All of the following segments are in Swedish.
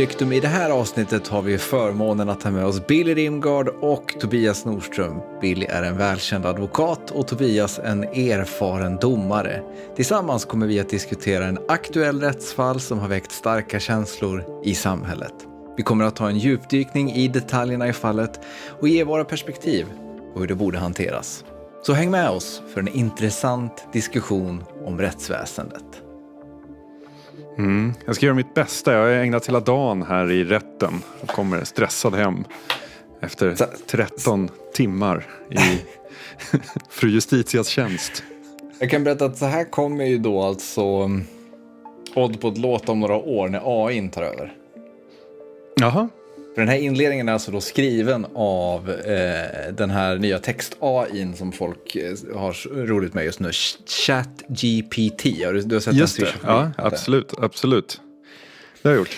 Dyktum. I det här avsnittet har vi förmånen att ha med oss Billy Rimgard och Tobias Nordström. Billy är en välkänd advokat och Tobias en erfaren domare. Tillsammans kommer vi att diskutera en aktuell rättsfall som har väckt starka känslor i samhället. Vi kommer att ta en djupdykning i detaljerna i fallet och ge våra perspektiv på hur det borde hanteras. Så häng med oss för en intressant diskussion om rättsväsendet. Mm. Jag ska göra mitt bästa. Jag har ägnat hela dagen här i rätten och kommer stressad hem efter 13 timmar i fru Justitias tjänst. Jag kan berätta att så här kommer ju då alltså mm, Odd på att låta om några år när AI tar över. Jaha. Den här inledningen är alltså då skriven av eh, den här nya text-AI som folk eh, har roligt med just nu. ChatGPT. Har du, du har sett Just den det, ja absolut, absolut. Det har jag gjort.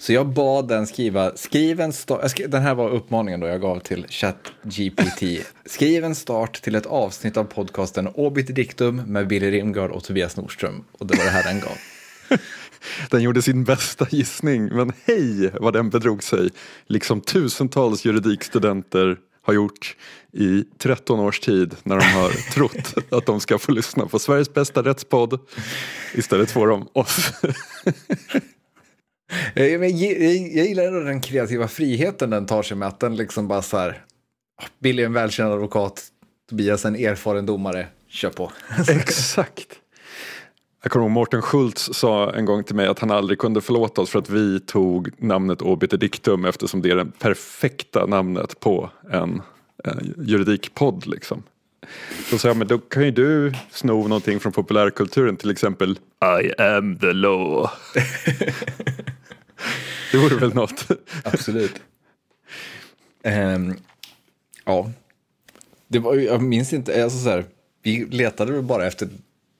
Så jag bad den skriva, skriv en start, den här var uppmaningen då jag gav till ChatGPT. Skriv en start till ett avsnitt av podcasten Obit Dictum med Billy Rimgard och Tobias Nordström. Och det var det här den gav. Den gjorde sin bästa gissning, men hej vad den bedrog sig. Liksom tusentals juridikstudenter har gjort i 13 års tid när de har trott att de ska få lyssna på Sveriges bästa rättspodd. Istället får de oss. jag, jag, jag gillar ändå den kreativa friheten den tar sig med att den liksom bara så här. Billy är en välkänd advokat, Tobias en erfaren domare, kör på. Exakt. Jag kommer ihåg Mårten Schultz sa en gång till mig att han aldrig kunde förlåta oss för att vi tog namnet Obiter Dictum eftersom det är det perfekta namnet på en, en juridikpodd. Liksom. Då sa jag, men då kan ju du sno någonting från populärkulturen, till exempel I am the law. det vore väl något. Absolut. Um, ja, det var, jag minns inte, alltså så här, vi letade väl bara efter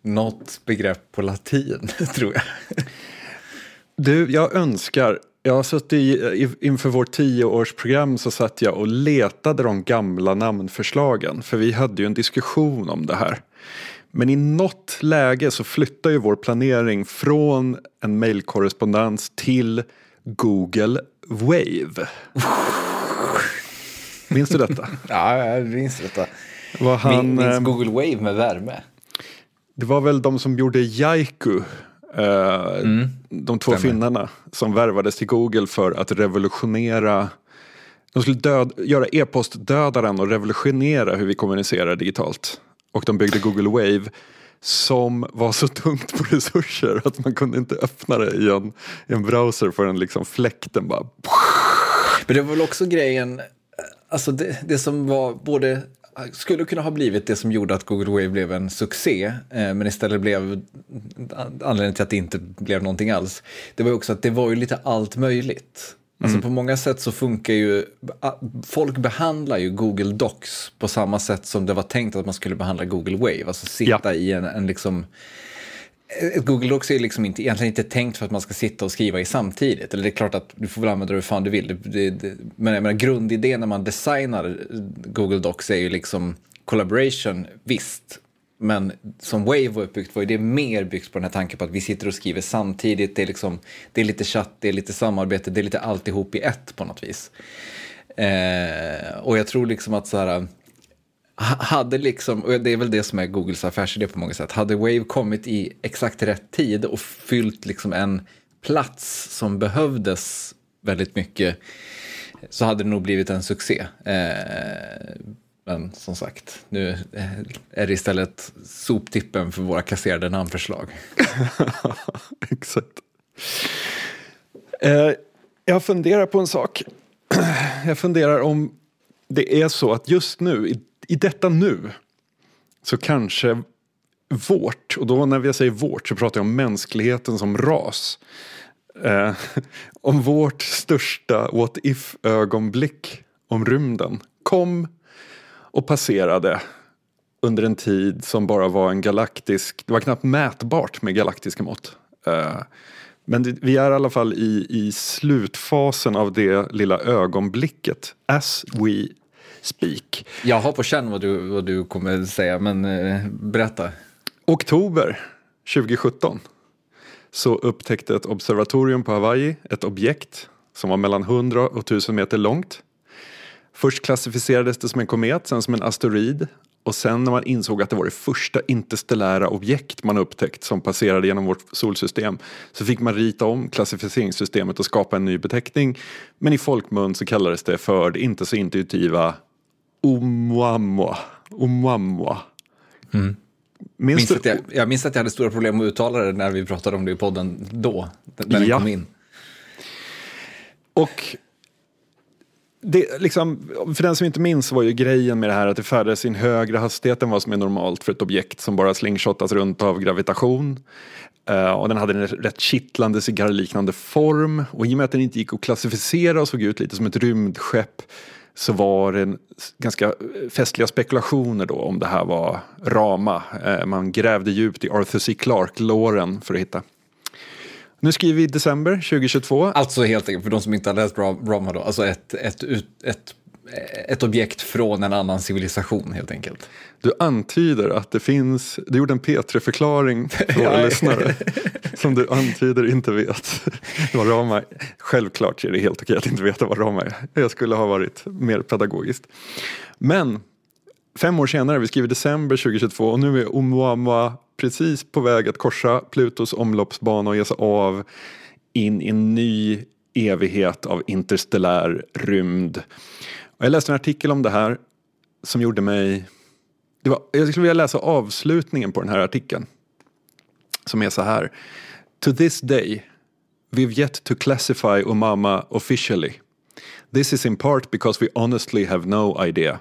något begrepp på latin, tror jag. Du, jag önskar, jag har suttit i, inför vårt tioårsprogram så satt jag och letade de gamla namnförslagen. För vi hade ju en diskussion om det här. Men i något läge så flyttar ju vår planering från en mejlkorrespondens till Google Wave. Minns du detta? ja, jag minns detta. Var han, minns ehm, Google Wave med värme? Det var väl de som gjorde Jaiku. Eh, mm. De två Stämmer. finnarna som värvades till Google för att revolutionera de skulle död, göra e-postdödaren och revolutionera hur vi kommunicerar digitalt. Och de byggde Google Wave som var så tungt på resurser att man kunde inte öppna det i en, i en browser förrän liksom fläkten bara... Men det var väl också grejen, alltså det, det som var både skulle kunna ha blivit det som gjorde att Google Wave blev en succé, eh, men istället blev anledningen till att det inte blev någonting alls. Det var ju också att det var ju lite allt möjligt. Alltså mm. på många sätt så funkar ju, folk behandlar ju Google Docs på samma sätt som det var tänkt att man skulle behandla Google Wave, alltså sitta ja. i en, en liksom Eh, Google Docs är liksom inte, egentligen inte tänkt för att man ska sitta och skriva i samtidigt. Eller det är klart att du får väl använda det hur fan du vill. Det, det, men jag menar, grundidén när man designar Google Docs är ju liksom collaboration, visst. Men som Wave var uppbyggt var ju det mer byggt på den här tanken på att vi sitter och skriver samtidigt. Det är, liksom, det är lite chatt, det är lite samarbete, det är lite alltihop i ett på något vis. Eh, och jag tror liksom att så här hade liksom, och det är väl det som är Googles affärsidé på många sätt, hade Wave kommit i exakt rätt tid och fyllt liksom en plats som behövdes väldigt mycket så hade det nog blivit en succé. Eh, men som sagt, nu är det istället soptippen för våra kasserade namnförslag. Exakt. Eh, jag funderar på en sak. jag funderar om det är så att just nu, i i detta nu så kanske vårt, och då när jag säger vårt så pratar jag om mänskligheten som ras. Eh, om vårt största what if ögonblick om rymden kom och passerade under en tid som bara var en galaktisk, det var knappt mätbart med galaktiska mått. Eh, men det, vi är i alla fall i, i slutfasen av det lilla ögonblicket. As we speak. Jag har på känn vad du, vad du kommer säga, men eh, berätta. Oktober 2017 så upptäckte ett observatorium på Hawaii ett objekt som var mellan 100 och 1000 meter långt. Först klassificerades det som en komet, sen som en asteroid och sen när man insåg att det var det första interstellära objekt man upptäckt som passerade genom vårt solsystem så fick man rita om klassificeringssystemet och skapa en ny beteckning. Men i folkmun så kallades det för det inte så intuitiva Oumuamua. Oumuamua. Mm. Minns minns jag, jag minns att jag hade stora problem att uttala det när vi pratade om det i podden då, när den ja. kom in. Och det, liksom, för den som inte minns var ju grejen med det här att det färdades i en högre hastighet än vad som är normalt för ett objekt som bara slingshotas runt av gravitation. Uh, och den hade en rätt kittlande cigarrliknande form och i och med att den inte gick att klassificera och såg ut lite som ett rymdskepp så var det ganska eh, festliga spekulationer då om det här var Rama. Eh, man grävde djupt i Arthur C. Clarke-låren för att hitta nu skriver vi december 2022. Alltså helt enkelt, för de som inte har läst Rama, då, alltså ett, ett, ett, ett, ett objekt från en annan civilisation helt enkelt. Du antyder att det finns, du gjorde en P3-förklaring för våra lyssnare som du antyder inte vet vad Rama är. Självklart är det helt okej att inte veta vad Rama är. Jag skulle ha varit mer pedagogiskt. Men fem år senare, vi skriver december 2022 och nu är Oumuamua precis på väg att korsa Plutos omloppsbana och ge sig av in i en ny evighet av interstellär rymd. Och jag läste en artikel om det här som gjorde mig... Det var, jag skulle vilja läsa avslutningen på den här artikeln. Som är så här. To this day we've yet to classify Umama officially. This is in part because we honestly have no idea.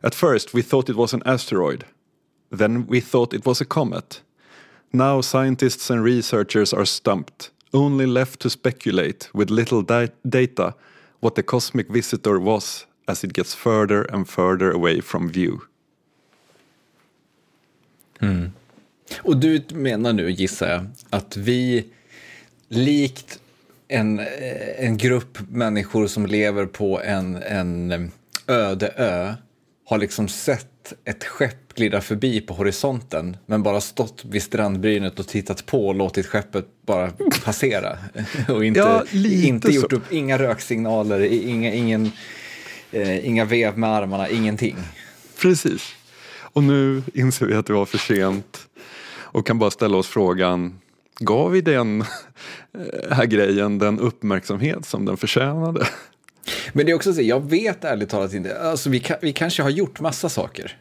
At first we thought it was an asteroid. Then we thought it was a comet. Now scientists and researchers are stumped, only left to speculate with little data what the cosmic visitor was as it gets further and further away from view. Mm. Och du menar nu, gissar jag, att vi likt en, en grupp människor som lever på en, en öde ö har liksom sett ett skepp glida förbi på horisonten men bara stått vid strandbrynet och tittat på och låtit skeppet bara passera. och inte, ja, inte gjort upp, inga röksignaler, inga, ingen, eh, inga vev med armarna, ingenting. Precis. Och nu inser vi att det var för sent och kan bara ställa oss frågan Gav vi den eh, här grejen den uppmärksamhet som den förtjänade? Men det är också så, jag vet ärligt talat inte, alltså vi, vi kanske har gjort massa saker.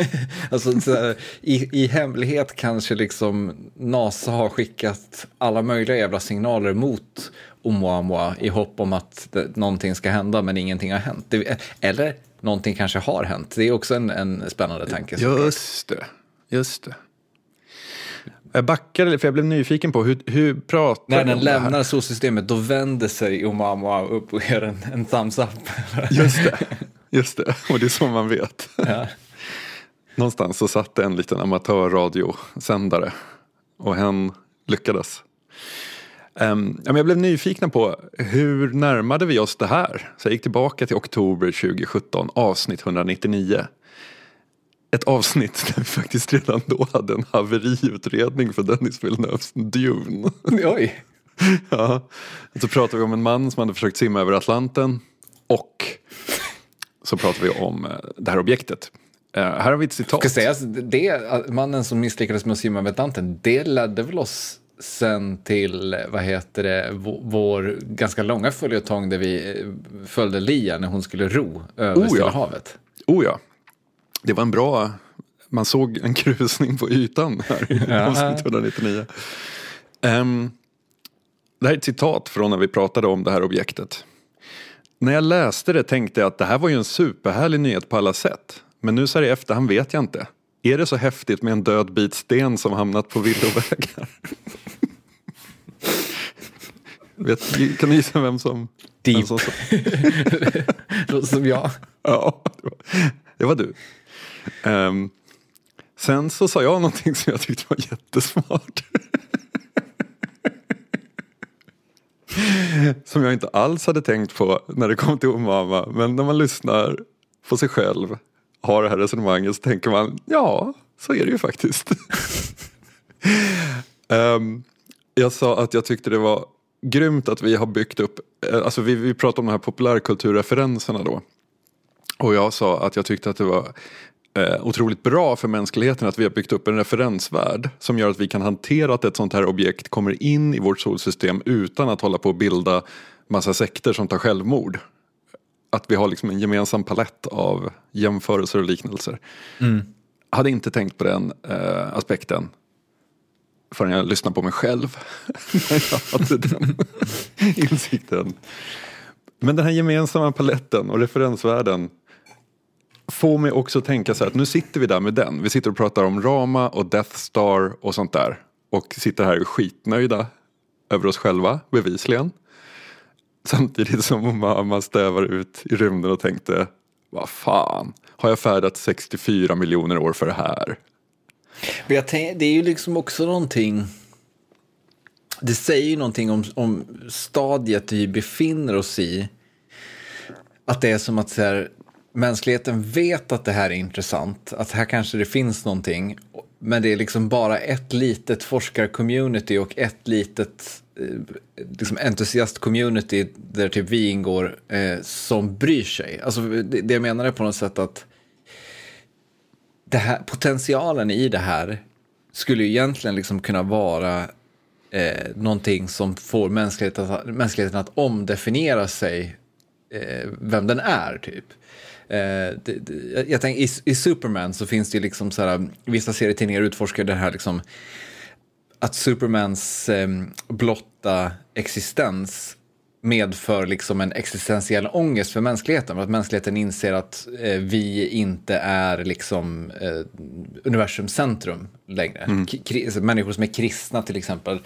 alltså så, i, i hemlighet kanske liksom NASA har skickat alla möjliga jävla signaler mot Oumuamua i hopp om att det, någonting ska hända men ingenting har hänt. Det, eller någonting kanske har hänt, det är också en, en spännande tanke. Just det, just det. Jag backade för jag blev nyfiken på hur, hur pratar När den lämnar solsystemet då vänder sig Oumuamua upp och ger en, en thumbs up. Just det, just det, och det är så man vet. Ja. Någonstans så satt en liten amatörradiosändare och hen lyckades. Um, jag blev nyfiken på hur närmade vi oss det här? Så jag gick tillbaka till oktober 2017, avsnitt 199 ett avsnitt där vi faktiskt redan då hade en haveriutredning för Dennis Villeneuves Dune. Oj! ja. Så pratade vi om en man som hade försökt simma över Atlanten och så pratade vi om eh, det här objektet. Uh, här har vi ett citat. Ska sägas, det, mannen som misslyckades med att simma över Atlanten, det ledde väl oss sen till, vad heter det, vår ganska långa följetong där vi eh, följde Lia när hon skulle ro över oh, Stilla havet. Oh ja, det var en bra, man såg en krusning på ytan här i avsnitt 199. Um, det här är ett citat från när vi pratade om det här objektet. När jag läste det tänkte jag att det här var ju en superhärlig nyhet på alla sätt. Men nu så här i efterhand vet jag inte. Är det så häftigt med en död bit sten som hamnat på villovägar? Vet, kan ni gissa vem som... Deep. Vem som, som, som jag. Ja, det var, det var du. Um, sen så sa jag någonting som jag tyckte var jättesmart. som jag inte alls hade tänkt på när det kom till Omama. Men när man lyssnar på sig själv, har det här resonemanget så tänker man ja, så är det ju faktiskt. um, Jag sa att jag tyckte det var grymt att vi har byggt upp, eh, alltså vi, vi pratade om de här populärkulturreferenserna då. Och jag sa att jag tyckte att det var eh, otroligt bra för mänskligheten att vi har byggt upp en referensvärld som gör att vi kan hantera att ett sånt här objekt kommer in i vårt solsystem utan att hålla på att bilda massa sekter som tar självmord. Att vi har liksom en gemensam palett av jämförelser och liknelser. Mm. Hade inte tänkt på den eh, aspekten förrän jag lyssnade på mig själv. När jag hade den insikten. Men den här gemensamma paletten och referensvärden får mig också tänka så här att nu sitter vi där med den. Vi sitter och pratar om Rama och Death Star och sånt där. Och sitter här skitnöjda över oss själva, bevisligen. Samtidigt som man stävar ut i rymden och tänkte, vad fan, har jag färdat 64 miljoner år för det här? Men jag tänk, det är ju liksom också någonting... Det säger ju någonting om, om stadiet vi befinner oss i. Att det är som att så här, mänskligheten vet att det här är intressant, att här kanske det finns någonting, men det är liksom bara ett litet forskarcommunity och ett litet Eh, liksom entusiast-community där typ vi ingår eh, som bryr sig. Alltså det, det jag menar är på något sätt att det här, potentialen i det här skulle ju egentligen liksom kunna vara eh, någonting som får mänskligheten, att- mänskligheten att omdefiniera sig eh, vem den är, typ. Eh, det, det, jag tänker, i, I Superman så finns det ju liksom så här, vissa serietidningar utforskar det här liksom, att Supermans eh, blotta existens medför liksom en existentiell ångest för mänskligheten. För att mänskligheten inser att eh, vi inte är liksom eh, universums centrum längre. Kri- alltså, människor som är kristna till exempel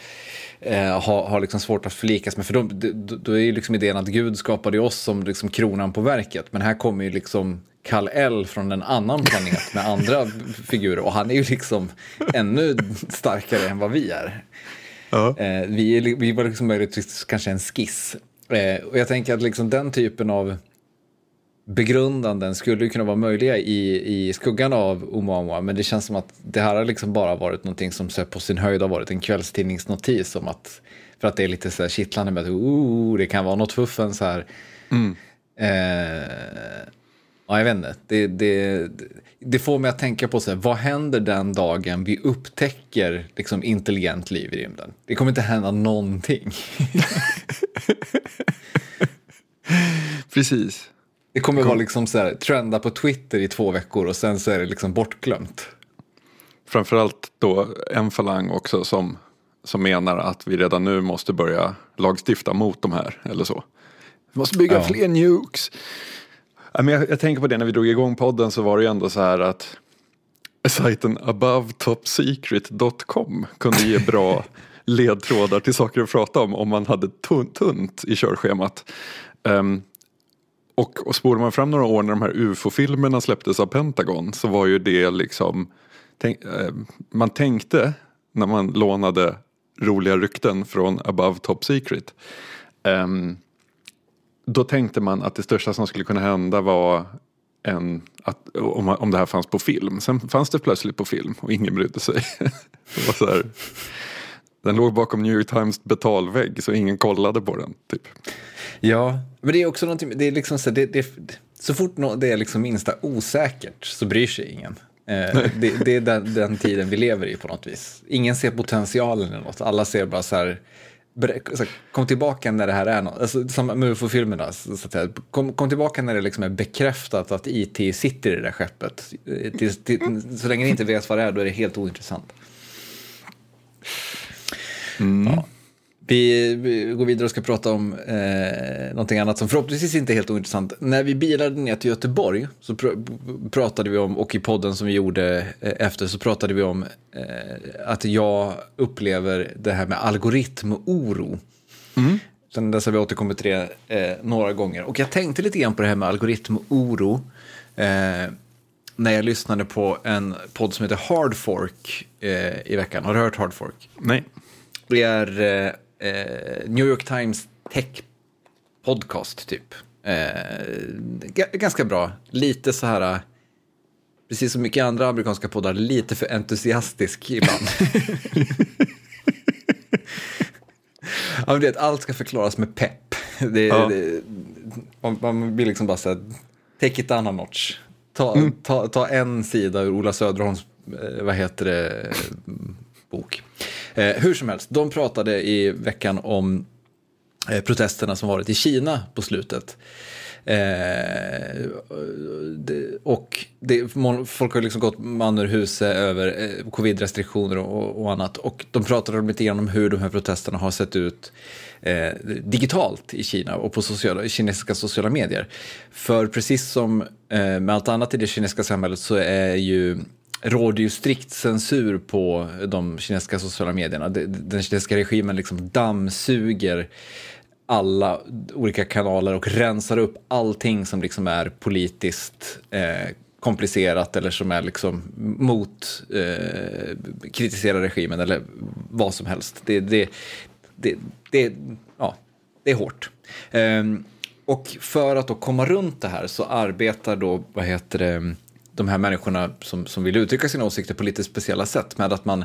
eh, har, har liksom svårt att förlikas med. För de, då, då är ju liksom idén att Gud skapade oss som liksom kronan på verket. Men här kommer ju liksom Kal-El från en annan planet med andra figurer. Och han är ju liksom ännu starkare än vad vi är. Eh, vi, är vi var liksom möjligtvis kanske en skiss. Eh, och jag tänker att liksom den typen av begrundanden skulle kunna vara möjliga i, i skuggan av Oumuamua, men det känns som att det här har liksom bara varit någonting som så på sin höjd har varit en kvällstidningsnotis om att, för att det är lite så här kittlande med att oh, det kan vara något fuffens här. Eh, ja, jag vet inte. Det, det, det får mig att tänka på så här, vad händer den dagen vi upptäcker liksom, intelligent liv i rymden? Det kommer inte hända någonting. Precis. Det kommer vara liksom så här, trenda på Twitter i två veckor och sen så är det liksom bortglömt. Framförallt då en falang också som, som menar att vi redan nu måste börja lagstifta mot de här eller så. Vi måste bygga Ja. fler nukes. Men jag, jag tänker på det när vi drog igång podden så var det ju ändå så här att sajten abovetopsecret.com kunde ge bra ledtrådar till saker att prata om om man hade tunt, tunt i körschemat. Ehm, och, och spolar man fram några år när de här ufo-filmerna släpptes av Pentagon så var ju det liksom tänk, eh, Man tänkte när man lånade roliga rykten från Above Top Secret ehm, då tänkte man att det största som skulle kunna hända var en, att, om, om det här fanns på film. Sen fanns det plötsligt på film och ingen brydde sig. det var så här, den låg bakom New York Times betalvägg så ingen kollade på den. Typ. Ja, men det är också någonting, det är liksom så, det, det, så fort det är liksom minsta osäkert så bryr sig ingen. Eh, det, det är den, den tiden vi lever i på något vis. Ingen ser potentialen i något, alla ser bara så här kom tillbaka när det här är något, alltså, som ufo-filmerna, kom, kom tillbaka när det liksom är bekräftat att IT sitter i det där skeppet. Eh, Till, till, så länge ni inte vet vad det är, då är det helt ointressant. Ja. Vi, vi går vidare och ska prata om eh, någonting annat som förhoppningsvis inte är helt ointressant. När vi bilade ner till Göteborg så pr- pratade vi om, och i podden som vi gjorde eh, efter så pratade vi om eh, att jag upplever det här med algoritmoro. Sen dess har vi återkommit till det eh, några gånger. Och jag tänkte lite grann på det här med algoritmoro eh, när jag lyssnade på en podd som heter Hard Fork eh, i veckan. Har du hört Hard Fork? Nej. Det är eh, New York Times Tech Podcast typ. Eh, ga- ganska bra. Lite så här, precis som mycket andra amerikanska poddar, lite för entusiastisk ibland. ja, det, allt ska förklaras med pepp. Det, Ja. det, man, man blir liksom bara så här, take it down a notch. Ta, Mm. ta, ta en sida ur Ola Söderholms, eh, vad heter det, bok. Eh, hur som helst, de pratade i veckan om eh, protesterna som varit i Kina på slutet. Eh, det, och det, folk har liksom gått man ur huset över eh, covid-restriktioner och, och annat. Och de pratade lite grann om hur de här protesterna har sett ut eh, digitalt i Kina och på sociala, kinesiska sociala medier. För precis som eh, med allt annat i det kinesiska samhället så är ju råder ju strikt censur på de kinesiska sociala medierna. Den kinesiska regimen liksom dammsuger alla olika kanaler och rensar upp allting som liksom är politiskt eh, komplicerat eller som är liksom mot eh, kritisera regimen eller vad som helst. Det, det, det, det, ja, det är hårt. Eh, och för att då komma runt det här så arbetar då, vad heter det, de här människorna som, som vill uttrycka sina åsikter på lite speciella sätt med att man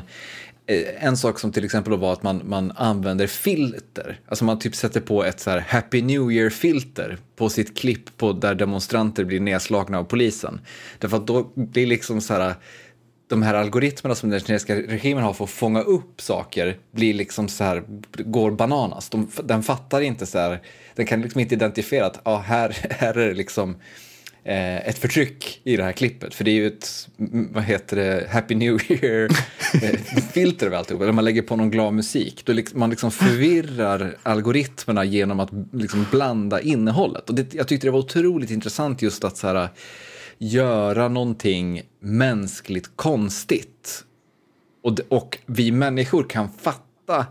eh, en sak som till exempel var att man, man använder filter. Alltså man typ sätter på ett så här Happy New Year-filter på sitt klipp på där demonstranter blir nedslagna av polisen. Därför att då blir liksom så här de här algoritmerna som den kinesiska regimen har för att fånga upp saker blir liksom så här, går bananas. De, den fattar inte så här, den kan liksom inte identifiera att ah, här, här är det liksom ett förtryck i det här klippet. För det är ju ett, vad heter det, Happy New Year-filter över alltihop. Eller man lägger på någon glad musik. Då liksom, man liksom förvirrar algoritmerna genom att liksom blanda innehållet. Och det, jag tyckte det var otroligt intressant just att så här, göra någonting mänskligt konstigt. Och, och vi människor kan fatta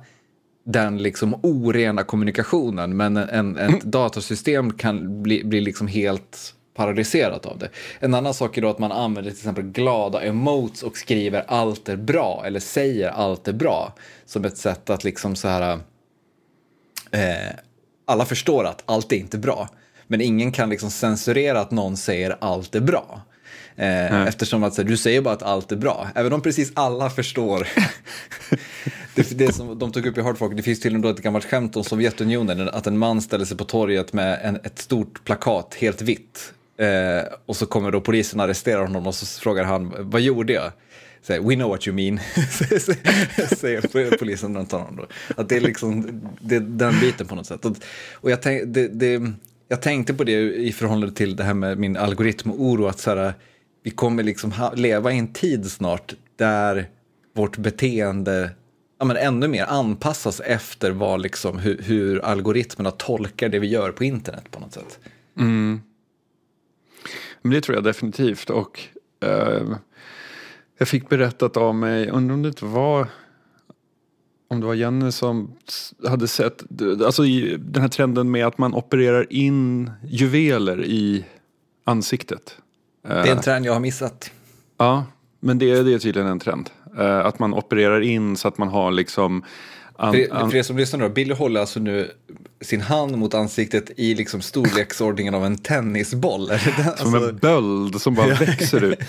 den liksom orena kommunikationen men en, ett datasystem kan bli, bli liksom helt paralyserat av det. En annan sak är då att man använder till exempel glada emotes och skriver allt är bra eller säger allt är bra som ett sätt att liksom så här eh, alla förstår att allt är inte bra. Men ingen kan liksom censurera att någon säger allt är bra. Eh, eftersom att här, du säger bara att allt är bra. Även om precis alla förstår. det, det som de tog upp i Hardfork, det finns till och med ett gammalt skämt om Sovjetunionen. Att en man ställer sig på torget med en, ett stort plakat, helt vitt. Eh, och så kommer då polisen arrestera honom och så frågar han, vad gjorde jag? Säger, We know what you mean, säger polisen runt honom. Då. Att det är liksom det, är den biten på något sätt. Och, och jag, tänk, det, det, jag tänkte på det i förhållande till det här med min algoritmoro, att så här, vi kommer liksom ha, leva i en tid snart där vårt beteende ja, men ännu mer anpassas efter vad liksom, hur, hur algoritmerna tolkar det vi gör på internet på något sätt. Mm. Men det tror jag definitivt. Och eh, jag fick berättat av mig, undrar om det inte var om det var Jenny som hade sett alltså den här trenden med att man opererar in juveler i ansiktet. Det är en trend jag har missat. Ja, men det, är- det är tydligen en trend. Eh, att man opererar in så att man har liksom... An, För, an, för er som lyssnar då, Billy håller alltså nu sin hand mot ansiktet i liksom storleksordningen av en tennisboll. Den? som Alltså, en böld som bara växer ut.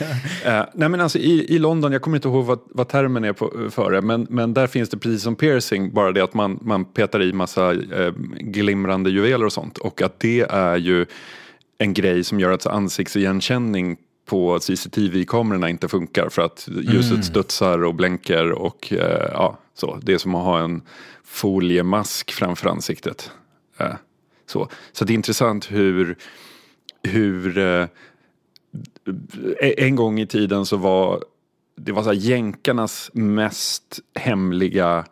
Eh, nej men alltså i, i London, jag kommer inte ihåg vad, vad termen är på, för det, men, men där finns det precis som piercing, bara det att man, man petar i massa eh, glimrande juveler och sånt. Och att det är ju en grej som gör att ansiktsigenkänning på CCTV-kamerorna inte funkar för att ljuset studsar och blänker och eh, ja, så. Det är som att ha en foliemask framför ansiktet. Eh, så. så det är intressant hur, hur eh, eh, en gång i tiden så var det var så här jänkarnas mest hemliga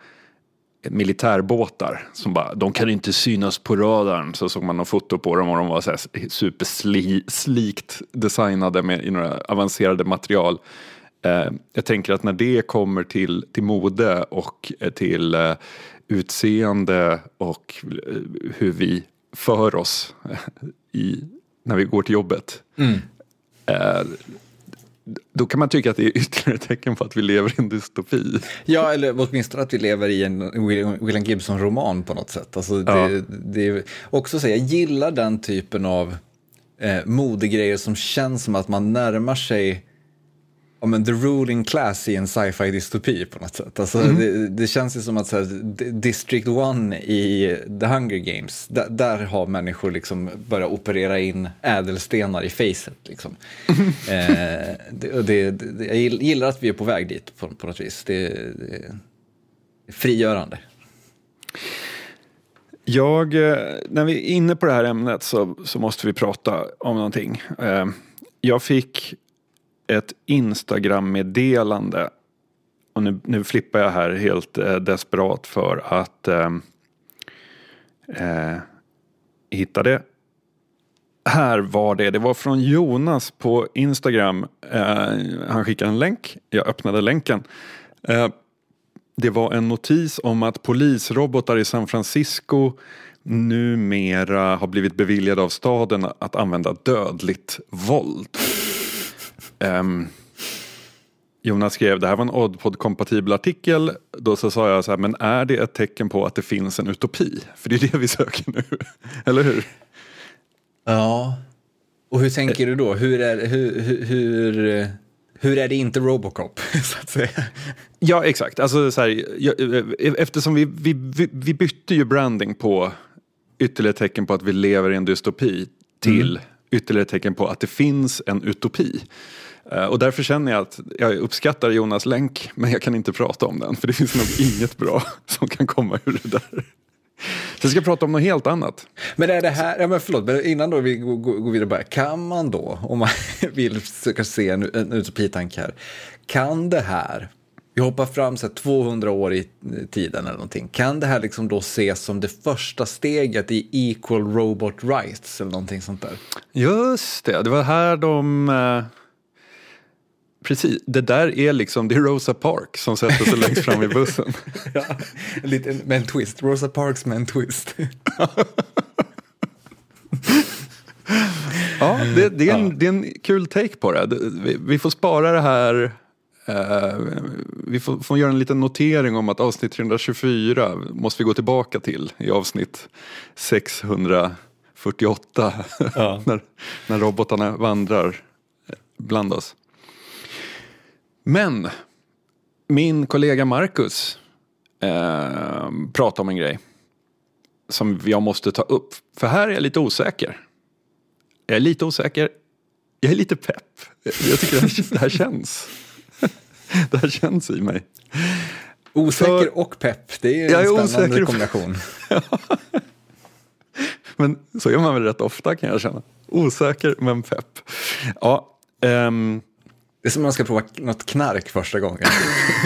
militärbåtar som bara, de kan inte synas på radarn. Så såg man något foto på dem och de var så här superslikt designade med i några avancerade material. Eh, jag tänker att när det kommer till, till mode och eh, till eh, utseende och eh, hur vi för oss i, när vi går till jobbet. Eh, då kan man tycka att det är ytterligare ett tecken på att vi lever i en dystopi. Ja, eller åtminstone att vi lever i en William Gibson-roman på något sätt. Alltså det, Ja. det är också så, jag gillar den typen av eh, modegrejer som känns som att man närmar sig ja, men the ruling class i en sci-fi dystopi på något sätt. Alltså, mm. det, det, känns ju som att så här, District 1 i The Hunger Games, där, där, har människor liksom börjat operera in ädelstenar i facet. Liksom. eh, det, det, jag gillar att vi är på väg dit på, på något vis. Det, är frigörande. Jag, eh, när vi är inne på det här ämnet så, så måste vi prata om någonting. Eh, jag fick ett Instagram-meddelande. Och nu, nu flippar jag här helt eh, desperat för att eh, eh, hitta det. Här var det, det var från Jonas på Instagram. Eh, han skickade en länk, jag öppnade länken. Eh, det var en notis om att polisrobotar i San Francisco numera har blivit beviljade av staden att använda dödligt våld. Um, Jonas skrev, det här var en Oddpod-kompatibel artikel. Då så sa jag så här, men är det ett tecken på att det finns en utopi? För det är det vi söker nu, eller hur? Ja, och hur tänker du då? Hur är, hur, hur, hur är det inte Robocop, så att säga? Ja, exakt. Alltså, så här, eftersom vi, vi, vi bytte ju branding på ytterligare tecken på att vi lever i en dystopi till mm. ytterligare tecken på att det finns en utopi. Eh, och därför känner jag att jag uppskattar Jonas länk men jag kan inte prata om den för det finns nog inget bra som kan komma ur det där. Så jag ska prata om något helt annat. Men är det här, ja men förlåt, men innan då vi går, vidare bara, kan man då, om man vill försöka se en, en utopitanke här, kan det här, vi hoppar fram så 200 år i tiden eller någonting, kan det här liksom då ses som det första steget i equal robot rights eller någonting sånt där? Just det, det var här de eh, Precis, det där är liksom, det är Rosa Parks som sätter sig längst fram i bussen. ja, lite med en twist, Rosa Parks med en twist. ja, det, det, är en, ja. det är en kul take på det. Vi, vi får spara det här Uh, vi får, får, göra en liten notering om att avsnitt 324 måste vi gå tillbaka till i avsnitt 648 ja. när, när robotarna vandrar bland oss. Men min kollega Marcus eh, pratade om en grej som jag måste ta upp. För här är jag lite osäker. Jag är lite osäker. Jag är lite pepp. Jag tycker det här, det här känns. Det här känns i mig. Osäker För, och pepp, det är en spännande kombination. ja. Men så gör man väl rätt ofta kan jag känna. Osäker men pepp. Ja, um, det är som om man ska prova något knark första gången.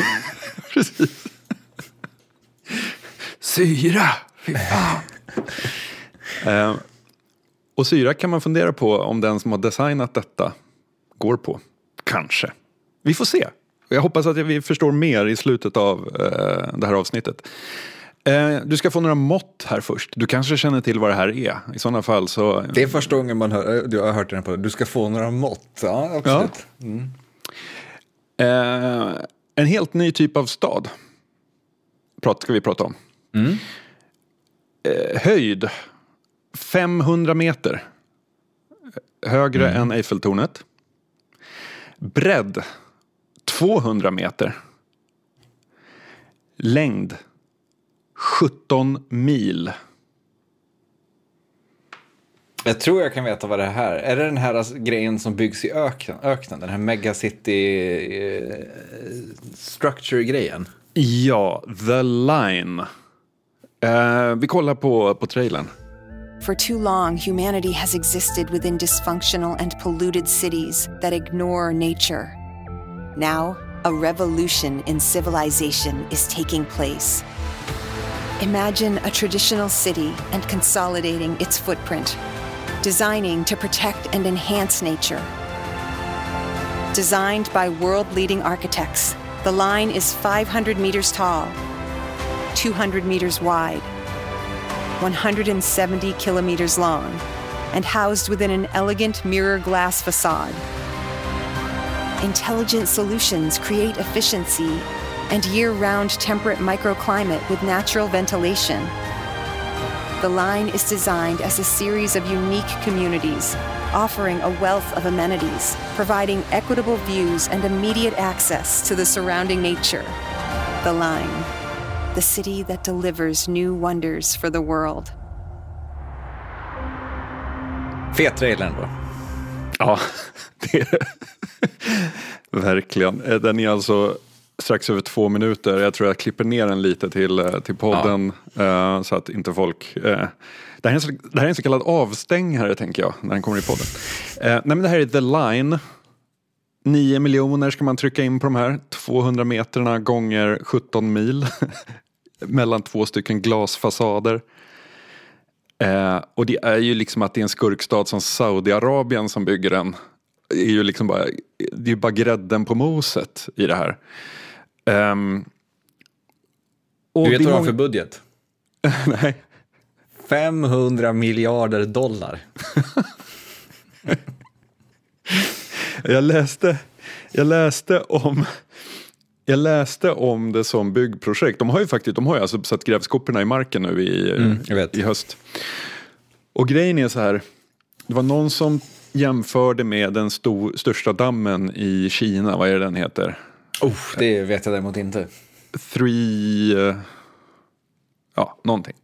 Precis. Syra, fy fan. uh, och syra kan man fundera på om den som har designat detta går på. Kanske. Vi får se. Jag hoppas att vi förstår mer i slutet av uh, det här avsnittet. Uh, du ska få några mått här först. Du kanske känner till vad det här är. I sådana fall så... Det är första gången man hör, du har hört den på. Du ska få några mått. Ja, absolut. Ja. Mm. Eh, en helt ny typ av stad ska vi prata om. Mm. Eh, höjd 500 meter. Högre mm. än Eiffeltornet. Bredd 200 meter. Längd 17 mil. Jag tror jag kan veta vad det här är. Är det den här alltså, grejen som byggs i öknen? öknen den här megacity uh, structure-grejen? Ja, The Line. Uh, vi kollar på, på trailern. For too long, humanity has existed within dysfunctional and polluted cities that ignore nature. Now, a revolution in civilization is taking place. Imagine a traditional city and consolidating its footprint designing to protect and enhance nature. Designed by world leading architects, the line is 500 meters tall, 200 meters wide, 170 kilometers long, and housed within an elegant mirror glass facade. Intelligent solutions create efficiency and year round temperate microclimate with natural ventilation The Line is designed as a series of unique communities, offering a wealth of amenities, providing equitable views and immediate access to the surrounding nature. The Line, the city that delivers new wonders for the world. Fet trailer ändå. Ja, det är. Verkligen. Eh, Den är alltså strax över två minuter. Jag tror jag klipper ner den lite till, eh, till podden. eh, Så att inte folk... eh, Det här, är en, det här är en så kallad avstängare tänker jag när den kommer i podden. Nej men det här är The Line. 9 miljoner ska man trycka in på de här 200 meterna gånger 17 mil. Mellan två stycken glasfasader. Eh, och det är ju liksom att det är en skurkstad som Saudiarabien som bygger den. Det är ju liksom bara, det är bara grädden på moset i det här. Och Du vet vad de har för budget? Nej. 500 miljarder dollar. Jag läste, jag läste om jag läste om det som byggprojekt. De har ju faktiskt, de har ju alltså satt grävskoporna i marken nu i, Mm, i höst. Och grejen är så här. Det var någon som jämförde med den stor, största dammen i Kina. Vad är det den heter? Oh, det vet jag däremot inte. Three... Eh, ja, någonting.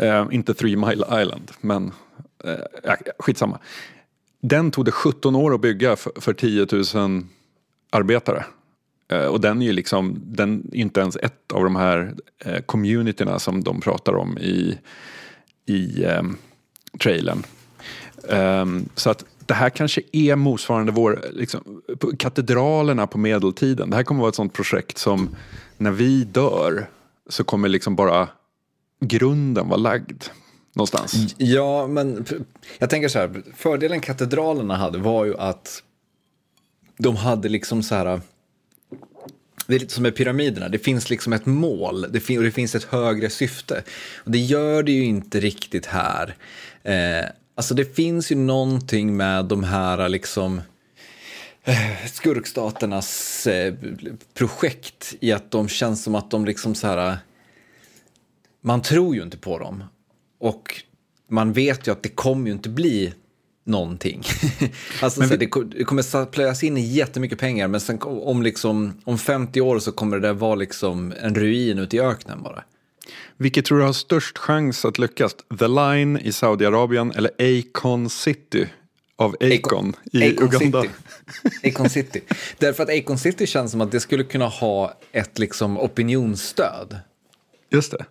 Eh, inte Three Mile Island, men eh, skitsamma. Den tog det 17 år att bygga för, för 10 000 arbetare. Eh, och den är ju liksom, den är inte ens ett av de här eh, communityna som de pratar om i, i eh, trailern. Eh, så att det här kanske är motsvarande vår, liksom, katedralerna på medeltiden. Det här kommer vara ett sånt projekt som när vi dör så kommer liksom bara grunden vara lagd någonstans. Ja, men jag tänker så här, fördelen katedralerna hade var ju att de hade liksom så här, det är lite som med pyramiderna, det finns liksom ett mål det fin- och det finns ett högre syfte. Och det gör det ju inte riktigt här. Eh, alltså det finns ju någonting med de här liksom eh, skurkstaternas eh, projekt i att de känns som att de liksom så här man tror ju inte på dem. Och man vet ju att det kommer ju inte bli någonting. alltså, så här, det, det kommer plöjas in jättemycket pengar men sen om, liksom, om 50 år så kommer det där vara liksom en ruin ute i öknen bara. Vilket tror du har störst chans att lyckas? The Line i Saudiarabien eller Acon City av Acon i Acon Uganda? City. Acon City. Därför att Acon City känns som att det skulle kunna ha ett liksom opinionsstöd. Just det.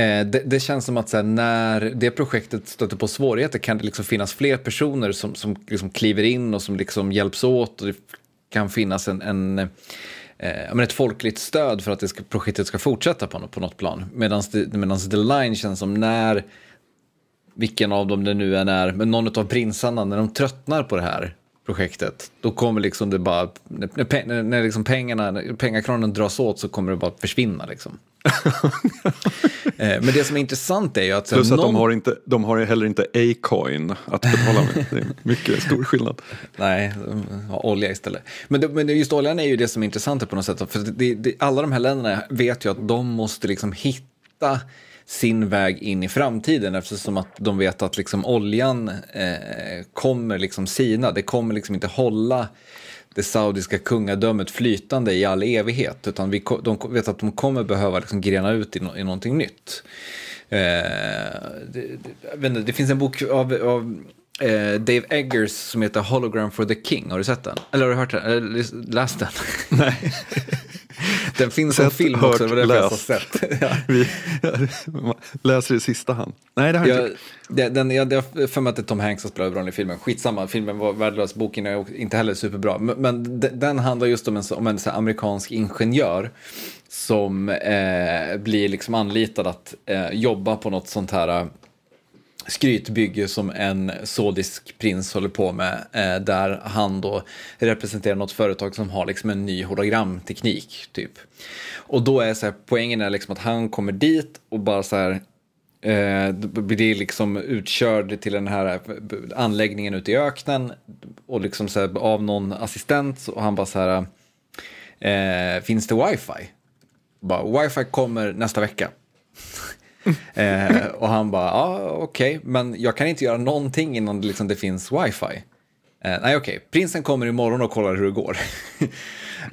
Eh, det, det känns som att här, när det projektet stöter på svårigheter kan det liksom finnas fler personer som, som liksom kliver in och som liksom hjälps åt. Och det kan finnas en, en, eh, ett folkligt stöd för att det ska, projektet ska fortsätta på, något, på något plan. Medan The Line känns som när, vilken av dem det nu än är, men någon av prinsarna, när de tröttnar på det här projektet, då kommer liksom det bara, när, när, när, när liksom pengarna, när pengakranen dras åt så kommer det bara försvinna liksom. Eh, Men det som är intressant är ju att... Plus att de någon- har, inte, de har heller inte A-coin att betala med. Det är mycket stor skillnad. Nej, de har olja istället. Men, det, men just oljan är ju det som är intressant på något sätt. För det, det, alla de här länderna vet ju att de måste liksom hitta sin väg in i framtiden eftersom att de vet att liksom oljan eh, kommer liksom sina. Det kommer liksom inte hålla det saudiska kungadömet flytande i all evighet. Utan vi, de vet att de kommer behöva liksom grena ut i, no, i någonting nytt. Eh, det, det, det finns en bok av, av eh, Dave Eggers som heter Hologram for the King. Har du sett den? Eller har du hört den? Eller läst den? Nej. Den finns Sett, film hört, också, det var därför jag sett. Ja. Vi läser i sista hand. Nej, det har jag inte. det, den, jag, jag har för mig att det är Tom Hanks som spelar huvudrollen i filmen. Skitsamma, filmen var värdelös, boken är inte heller superbra. Men, men de- den handlar just om en, om en amerikansk ingenjör som eh, blir liksom anlitad att eh, jobba på något sånt här skrytbygge som en saudisk prins håller på med. Eh, där han då representerar något företag som har liksom en ny hologramteknik. Typ. Och då är så här, poängen är liksom att han kommer dit och bara så här Eh, blir liksom utkörd till den här eh, anläggningen ute i öknen och liksom så här, av någon assistent och han bara så här, eh, finns det wifi? Bara, wifi kommer nästa vecka. Eh, och han bara, ja okej, okay, men jag kan inte göra någonting innan det, liksom, det finns wifi. Eh, nej okej, okay. prinsen kommer imorgon och kollar hur det går.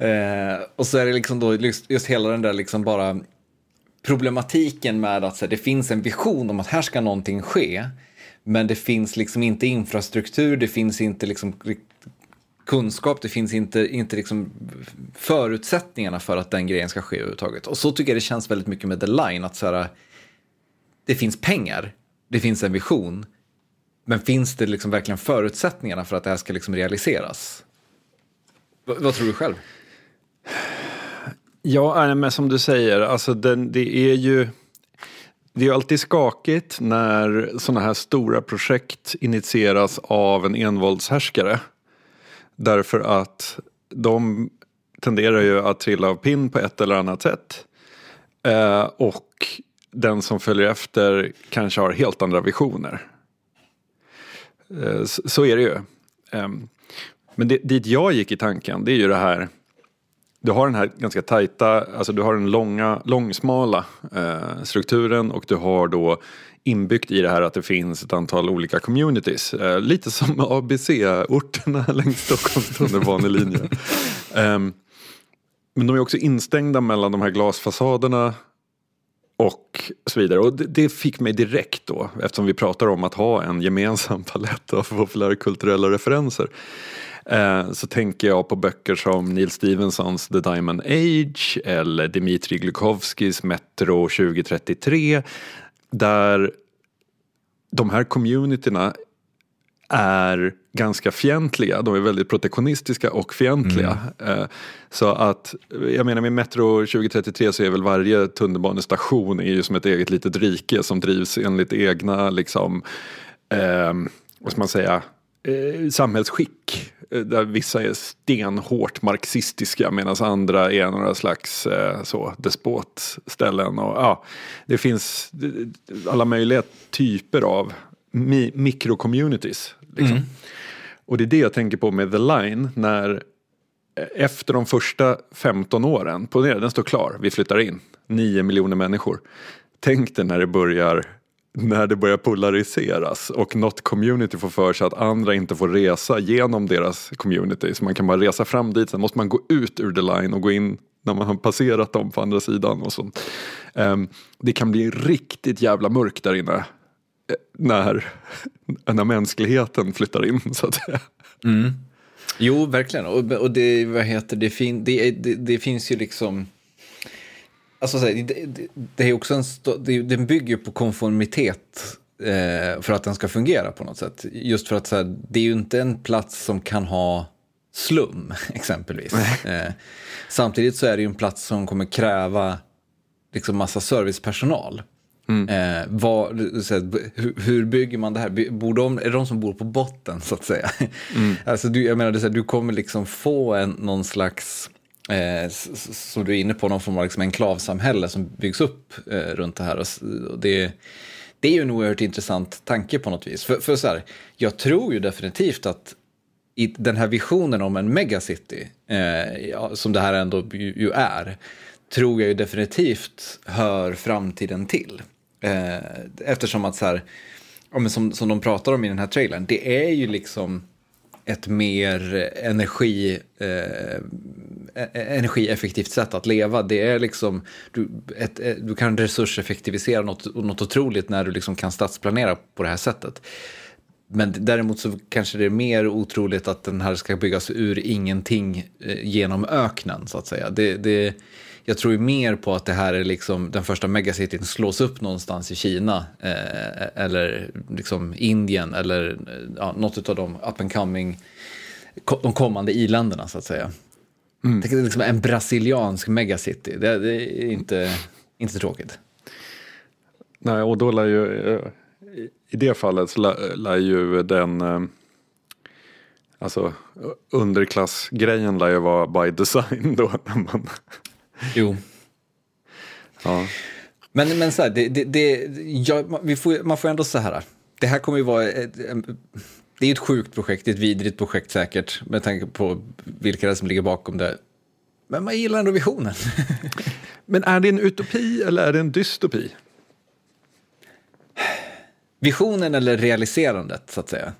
eh, och så är det liksom då just hela den där liksom bara problematiken med att här, det finns en vision om att här ska någonting ske. Men det finns liksom inte infrastruktur, det finns inte liksom kunskap, det finns inte, inte liksom förutsättningarna för att den grejen ska ske överhuvudtaget. Och så tycker jag det känns väldigt mycket med The Line, att så här, det finns pengar, det finns en vision, men finns det liksom verkligen förutsättningarna för att det här ska liksom realiseras? V vad tror du själv? Ja, men som du säger, alltså den, det är ju det är alltid skakigt när sådana här stora projekt initieras av en envåldshärskare. Därför att de tenderar ju att trilla av pinn på ett eller annat sätt. Eh, och den som följer efter kanske har helt andra visioner. Eh, så, är det ju. Ehm, men det, dit jag gick i tanken, det är ju det här du har den här ganska tajta, alltså du har den långa, långsmala eh, strukturen och du har då inbyggt i det här att det finns ett antal olika communities. Eh, lite som ABC-orterna längs Stockholms tunnelbanelinje. eh, men de är också instängda mellan de här glasfasaderna och så vidare. Och det, det, fick mig direkt då, eftersom vi pratar om att ha en gemensam palett av populärkulturella referenser. Eh, så tänker jag på böcker som Neil Stevensons The Diamond Age eller Dmitrij Glukovskis Metro 2033 där de här communityna är ganska fientliga. De är väldigt protektionistiska och fientliga. Mm. Eh, så att, jag menar med Metro 2033 så är väl varje tunnelbanestation är ju som ett eget litet rike som drivs enligt egna liksom, eh, vad ska man säga, eh, samhällsskick. Eh, där vissa är stenhårt marxistiska medan andra är några slags eh, så, despotställen. Och, ja, det finns alla möjliga typer av mi mikrocommunities. Liksom. Mm. Och det är det jag tänker på med The Line. När eh, efter de första 15 åren, på den står klar, vi flyttar in, 9 miljoner människor. Tänk dig när det börjar när det börjar polariseras och något community får för sig att andra inte får resa genom deras community. Så man kan bara resa fram dit, sen måste man gå ut ur the line och gå in när man har passerat dem på andra sidan. och sånt. Um, Det kan bli riktigt jävla mörkt där inne. När, när mänskligheten flyttar in så att säga. Mm. Jo, verkligen. Och, och det, vad heter, det, fin, det, det, det finns ju liksom Alltså, det, det, det är också en, det, den bygger på konformitet eh, för att den ska fungera på något sätt. Just för att så här, det är ju inte en plats som kan ha slum, exempelvis. Eh, samtidigt så är det ju en plats som kommer kräva liksom massa servicepersonal. Mm. Eh, vad, hur, hur, bygger man det här? Bor de, är det de som bor på botten, så att säga? Mm. alltså, du, jag menar, det, så här, du kommer liksom få en, någon slags eh, som du är inne på, någon form av liksom enklavsamhälle som byggs upp eh, runt det här. Och det, det är ju en oerhört intressant tanke på något vis. För, för så här, jag tror ju definitivt att i den här visionen om en megacity, eh, som det här ändå ju, ju, är, tror jag ju definitivt hör framtiden till. Eh, eftersom att så här, ja, som, som de pratar om i den här trailern, det är ju liksom ett mer energi, eh, e-, e-, energieffektivt sätt att leva. Det är liksom, du, ett, e-, du kan resurseffektivisera något, något otroligt när du liksom kan stadsplanera på det här sättet. Men däremot så kanske det är mer otroligt att den här ska byggas ur ingenting eh, genom öknen så att säga. Det, det, jag tror ju mer på att det här är liksom den första megacityn slås upp någonstans i Kina eh, eller liksom Indien eller eh, ja, något av de up and coming, de kommande i-länderna så att säga. Mm. Det är liksom en brasiliansk megacity, det, det är inte, inte tråkigt. Nej, och då lär ju, eh, i det fallet så lär, lär ju den eh, Alltså underklassgrejen lär ju vara by design då. När man Jo. Ja. Men, men så här, det, det, det, ja, vi får, man får ändå så här. Det här kommer ju vara ett, det är ett sjukt projekt, ett vidrigt projekt säkert med tanke på vilka som ligger bakom det. Men man gillar ändå visionen. men är det en utopi eller är det en dystopi? Visionen eller realiserandet, så att säga?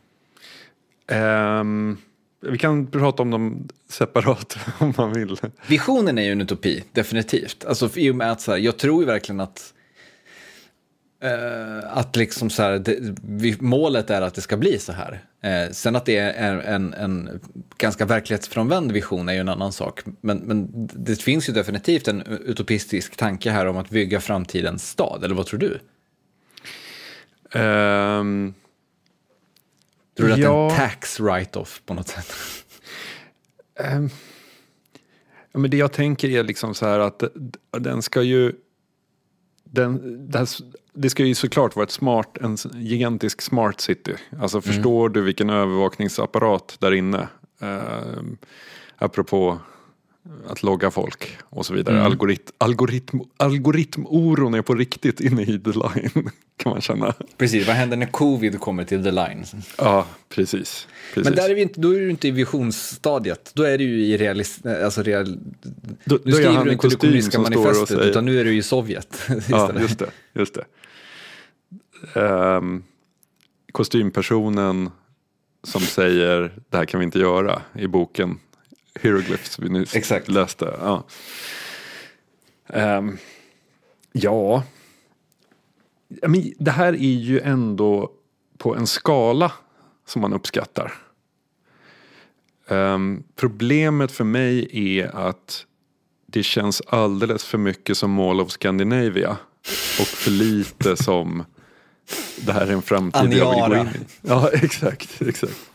Ehm, vi kan prata om dem separat om man vill. Visionen är ju en utopi, definitivt. Alltså, i och med att så här, jag tror ju verkligen att eh, att liksom så här, det, vi, målet är att det ska bli så här. Eh, sen att det är en, en ganska verklighetsfrånvänd vision är ju en annan sak. Men, men det finns ju definitivt en utopistisk tanke här om att bygga framtidens stad, eller vad tror du? Ehm, Tror du att det är Ja. en tax write-off på något sätt? ja, men det jag tänker är liksom så här att den ska ju den, det, här, det ska ju såklart vara ett smart, en gigantisk smart city. Alltså förstår du vilken övervakningsapparat där inne? Ehm, apropå att logga folk och så vidare. Algorit, algoritm, algoritmoron är på riktigt inne i the line kan man känna. Precis, vad händer när covid kommer till the line? Ja, precis. precis. Men där är vi inte, då är du inte i visionsstadiet. Då är du ju i realis, alltså real, då, nu skriver du inte det kommunistiska manifestet, säger... utan nu är du i Sovjet Ja, just det. Just det. Ehm, kostympersonen som säger det här kan vi inte göra i boken Hieroglyphs vi nyss Exakt. läste. Ja. Ehm, ja. Men det här är ju ändå på en skala som man uppskattar. Ehm, problemet för mig är att det känns alldeles för mycket som Mall of Scandinavia och för lite som det här är en framtid jag vill gå Aniara. in i. Ja, exakt, exakt.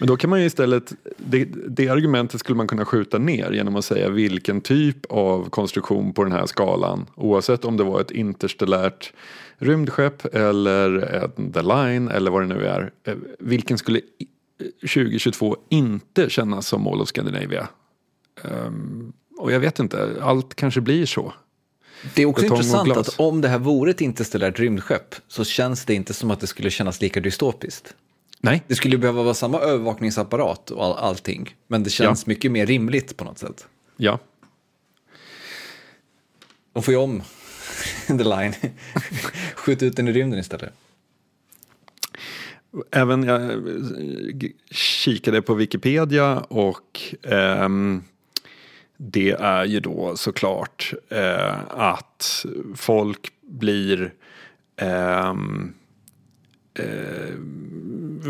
Men då kan man ju istället, det, det argumentet skulle man kunna skjuta ner genom att säga vilken typ av konstruktion på den här skalan, oavsett om det var ett interstellärt rymdskepp eller en The Line eller vad det nu är, eh, vilken skulle i- 2022 inte kännas som Mall of Scandinavia? Ehm, och jag vet inte, allt kanske blir så. Det är också Betong intressant att om det här vore ett interstellärt rymdskepp så känns det inte som att det skulle kännas lika dystopiskt. Nej, Det skulle behöva vara samma övervakningsapparat och all, allting, men det känns mycket mer rimligt på något sätt. ja. De får ju om the line. Skjut ut den i rymden istället. Även jag eh, kikade på Wikipedia och ehm, det är ju då såklart eh, att folk blir ehm, eh,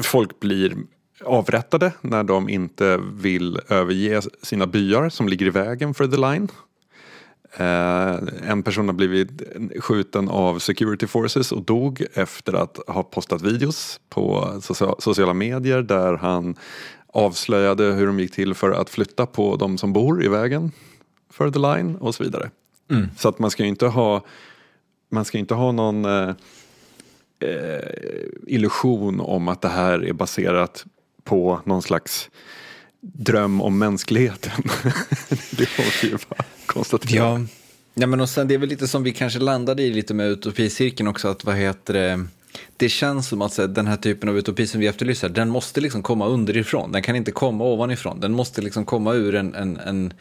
folk blir avrättade när de inte vill överge sina byar som ligger i vägen för the line. Eh, en person har blivit skjuten av security forces och dog efter att ha postat videos på socia- sociala medier där han avslöjade hur de gick till för att flytta på de som bor i vägen för the line och så vidare. Så att man ska ju inte ha man ska inte ha någon eh, eh, illusion om att det här är baserat på någon slags dröm om mänskligheten. det får vi ju bara konstatera. Ja. ja, men och sen det är väl lite som vi kanske landade i lite med utopicirkeln också, att vad heter det, det känns som att så den här typen av utopi som vi efterlyser, den måste liksom komma underifrån, den kan inte komma ovanifrån, den måste liksom komma ur en, en, en,